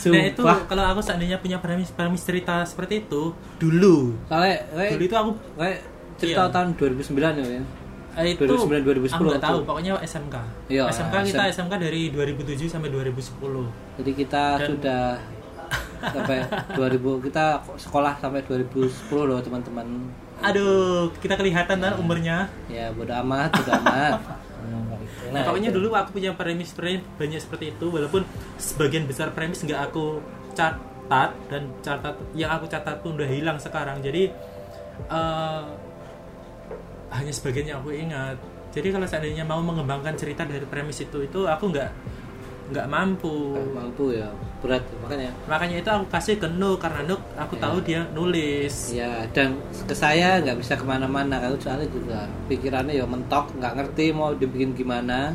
Speaker 2: Nah itu kalau aku seandainya punya premis, premis cerita seperti itu dulu,
Speaker 1: soalnya
Speaker 2: dulu itu aku
Speaker 1: kayak cerita
Speaker 2: Iya.
Speaker 1: tahun 2009 ya men.
Speaker 2: eh, itu
Speaker 1: 2009, 2010
Speaker 2: aku nggak tahu, pokoknya SMK.
Speaker 1: Iya,
Speaker 2: SMK kita
Speaker 1: SM.
Speaker 2: SMK dari 2007 sampai 2010.
Speaker 1: Jadi kita
Speaker 2: Dan-
Speaker 1: sudah sampai 2000 kita sekolah sampai 2010 loh teman-teman.
Speaker 2: Aduh, kita kelihatan kan umurnya.
Speaker 1: Ya bodo amat, bodo amat. [LAUGHS] Nah,
Speaker 2: pokoknya
Speaker 1: itu.
Speaker 2: dulu aku punya premis premis banyak seperti itu walaupun sebagian besar premis nggak aku catat dan catat yang aku catat pun udah hilang sekarang jadi eh, hanya sebagian yang aku ingat jadi kalau seandainya mau mengembangkan cerita dari premis itu itu aku nggak nggak mampu.
Speaker 1: Nggak mampu ya berat. Makanya
Speaker 2: makanya itu aku kasih ke Nuk karena Nuk aku
Speaker 1: Ya.
Speaker 2: tahu dia nulis.
Speaker 1: Ya dan ke saya nggak bisa ke mana-mana kalau soalnya juga pikirannya ya mentok nggak ngerti mau dibikin gimana.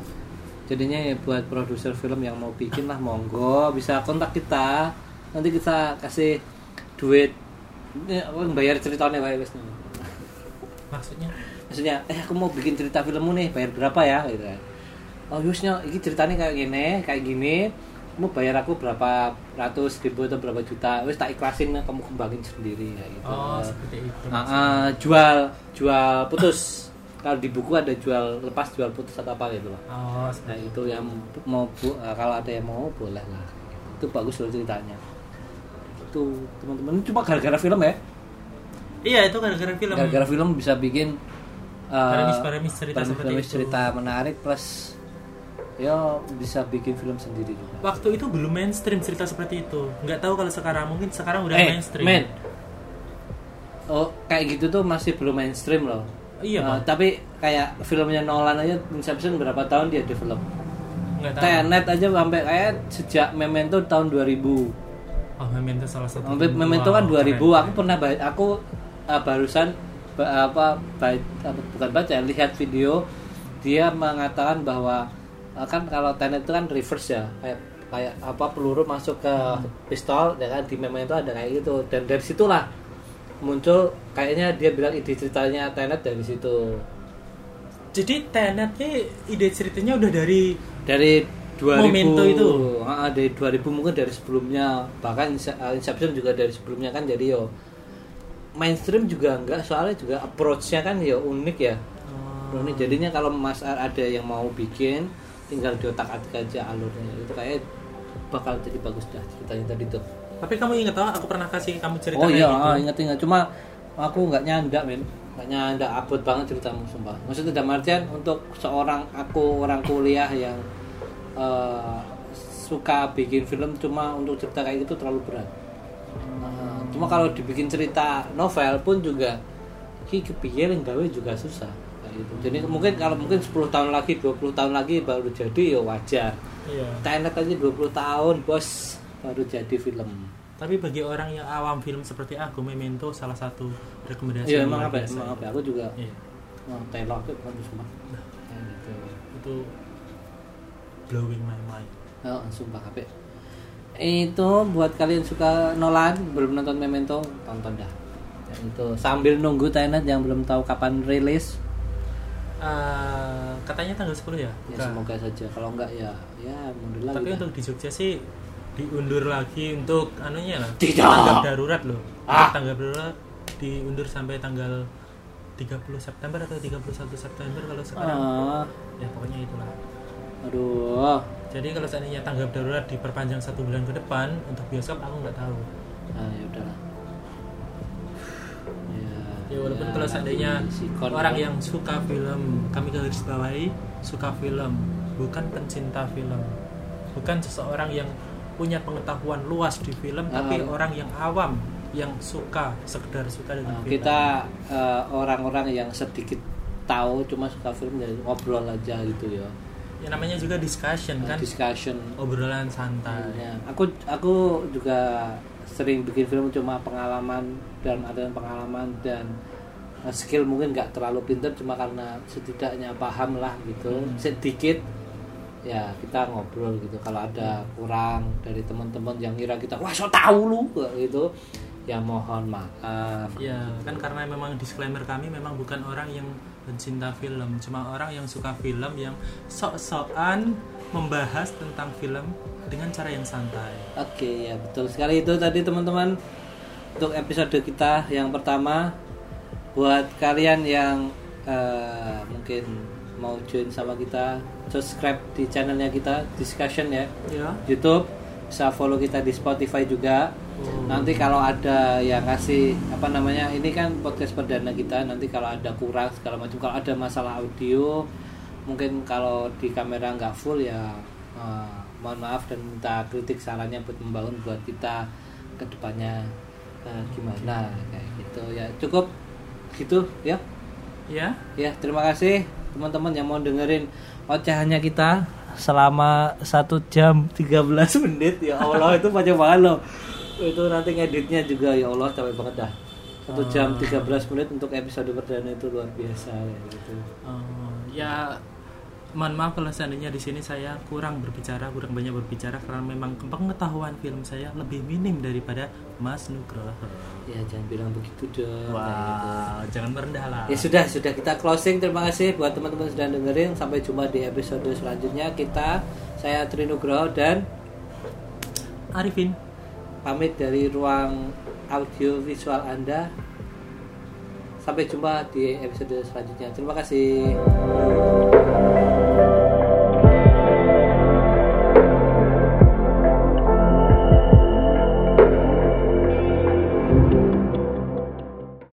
Speaker 1: Jadinya ya buat produser film yang mau bikin lah monggo bisa kontak kita. Nanti kita kasih duit. Ini aku bayar ceritanya Pak wes
Speaker 2: maksudnya?
Speaker 1: Maksudnya eh aku mau bikin cerita filmmu nih bayar berapa ya? Gitu oh yusnya ini ceritanya kayak gini kayak gini. Kamu bayar aku berapa ratus ribu atau berapa juta wes tak ikhlasin kamu kembangin sendiri ya gitu.
Speaker 2: Oh seperti itu
Speaker 1: Ah, ah, jual jual putus. Kalau di buku ada jual lepas jual putus atau apa gitu loh.
Speaker 2: Oh
Speaker 1: nah itu yang mau bu- ah, kalau ada yang mau boleh lah itu bagus loh ceritanya. Itu teman-teman cuma gara-gara film ya?
Speaker 2: Iya itu gara-gara film.
Speaker 1: Gara-gara film bisa bikin uh,
Speaker 2: Premis-premis cerita
Speaker 1: premis- premis cerita menarik plus ya bisa bikin film sendiri juga.
Speaker 2: Waktu itu belum mainstream cerita seperti itu. Nggak tahu kalau sekarang. Mungkin sekarang udah
Speaker 1: eh
Speaker 2: mainstream.
Speaker 1: men. Oh kayak gitu tuh masih belum mainstream loh.
Speaker 2: Iya
Speaker 1: Uh, tapi kayak filmnya Nolan aja Inception berapa tahun dia develop
Speaker 2: nggak tahu.
Speaker 1: Tenet aja sampai kayak sejak Memento tahun 2000
Speaker 2: oh Memento salah satu
Speaker 1: sampai Memento kan
Speaker 2: Wow,
Speaker 1: 2000
Speaker 2: keren.
Speaker 1: aku pernah baca aku uh, barusan ba- apa, apa bukan baca lihat video. Dia mengatakan bahwa kan kalau Tenet itu kan reverse ya kayak kayak apa peluru masuk ke pistol ya kan di Memento ada kayak gitu. Dan dari situlah muncul kayaknya dia bilang ide ceritanya Tenet dari situ.
Speaker 2: Jadi Tenet nih ide ceritanya udah dari
Speaker 1: dari 2000
Speaker 2: Memento itu?
Speaker 1: Ah, dari 2000 mungkin dari sebelumnya. Bahkan uh, Inception juga dari sebelumnya kan jadi yo mainstream juga enggak soalnya juga approach-nya kan ya unik ya.
Speaker 2: Oh,
Speaker 1: unik. Jadinya kalau Mas Ar ada yang mau bikin tinggal di otak atik aja alurnya. Itu kayak bakal jadi bagus dah ceritanya tadi tuh.
Speaker 2: Tapi kamu ingat tau aku pernah kasih kamu cerita
Speaker 1: oh iya
Speaker 2: gitu.
Speaker 1: ah, ingat ingat cuma aku nggak nyandak men. Nggak nyandak abot banget ceritamu sumpah. Maksudnya dalam artian untuk seorang aku orang kuliah yang eh, suka bikin film cuma untuk cerita kayak gitu terlalu berat. Nah, cuma kalau dibikin cerita novel pun juga ki kepikiran gawe juga susah gitu. jadi mungkin kalau mungkin 10 tahun lagi 20 tahun lagi baru jadi ya wajar
Speaker 2: iya
Speaker 1: Tenet aja 20 tahun bos baru jadi film
Speaker 2: tapi bagi orang yang awam film seperti aku Memento salah satu rekomendasi
Speaker 1: Iya
Speaker 2: yang
Speaker 1: emang apa? ya? Emang apa? Aku juga
Speaker 2: Iya,
Speaker 1: oh, Taylor itu kan sumpah. Kayak gitu.
Speaker 2: itu blowing my mind
Speaker 1: Oh, sumpah apa? Itu buat kalian suka Nolan belum nonton Memento tonton dah. Ya, itu sambil nunggu Tenet yang belum tahu kapan rilis.
Speaker 2: Eh, katanya tanggal 10 ya?
Speaker 1: Ya semoga saja. Kalau enggak ya ya mundur lagi.
Speaker 2: Tapi
Speaker 1: dah.
Speaker 2: untuk di Jogja sih diundur lagi untuk anunya lah.
Speaker 1: Tidak.
Speaker 2: Tanggap darurat loh.
Speaker 1: Ah.
Speaker 2: Tanggap darurat diundur sampai tanggal 30 September atau 31 September kalau sekarang.
Speaker 1: Ah,
Speaker 2: Ya pokoknya itulah.
Speaker 1: aduh.
Speaker 2: Jadi kalau seandainya tanggap darurat diperpanjang satu bulan ke depan untuk bioskop aku nggak tahu.
Speaker 1: Nah, ya udahlah. Ya,
Speaker 2: Ya walaupun
Speaker 1: ya,
Speaker 2: kalau seandainya
Speaker 1: sikon
Speaker 2: orang
Speaker 1: ya.
Speaker 2: yang suka film, kami garis bawahi suka film, bukan pencinta film, bukan seseorang yang punya pengetahuan luas di film, tapi
Speaker 1: Ah.
Speaker 2: orang yang awam yang suka sekedar suka dengan
Speaker 1: Nah,
Speaker 2: film.
Speaker 1: kita eh, orang-orang yang sedikit tahu cuma suka film jadi ngobrol aja gitu ya.
Speaker 2: ya namanya juga discussion kan,
Speaker 1: Discussion.
Speaker 2: obrolan santai.
Speaker 1: Ya, aku aku juga sering bikin film cuma pengalaman dan ada pengalaman dan eh, skill mungkin nggak terlalu pinter cuma karena setidaknya paham lah gitu.
Speaker 2: Hmm.
Speaker 1: sedikit ya kita ngobrol gitu. Kalau ada kurang dari teman-teman yang kira kita wah so tahu lu gitu ya mohon maaf.
Speaker 2: Ya kan karena memang disclaimer kami memang bukan orang yang pencinta film, cuma orang yang suka film yang sok-sokan membahas tentang film dengan cara yang santai.
Speaker 1: Oke ya betul sekali. Itu tadi teman-teman untuk episode kita yang pertama. Buat kalian yang eh, mungkin mau join sama kita subscribe di channelnya kita discussion ya.
Speaker 2: Ya.
Speaker 1: YouTube bisa follow kita di Spotify juga.
Speaker 2: Oh.
Speaker 1: nanti kalau ada yang kasih apa namanya ini kan podcast perdana kita nanti kalau ada kurang segala macam. Kalau ada masalah audio mungkin kalau di kamera nggak full ya eh, mohon maaf dan minta kritik sarannya buat membangun buat kita ke depannya eh, gimana? Kayak gitu. Ya cukup gitu ya.
Speaker 2: Ya.
Speaker 1: Ya terima kasih teman-teman yang mau dengerin ocehannya kita selama satu jam 13 [LAUGHS] menit. Ya Allah itu panjang banget loh. Itu nanti ngeditnya juga ya Allah capek banget dah. Satu jam 13 menit untuk episode perdana itu luar biasa ya gitu.
Speaker 2: Oh, ya mohon maaf kalau seandainya di sini saya kurang berbicara kurang banyak berbicara karena memang pengetahuan film saya lebih minim daripada Mas Nugroho
Speaker 1: ya jangan bilang begitu dong kayak gitu.
Speaker 2: Wah, jangan merendah lah.
Speaker 1: Ya sudah, sudah kita closing. Terima kasih buat teman-teman sudah dengerin. Sampai jumpa di episode selanjutnya. Kita, saya Trinugroho dan
Speaker 2: Arifin.
Speaker 1: pamit dari ruang audio visual Anda. Sampai jumpa di episode selanjutnya. Terima kasih.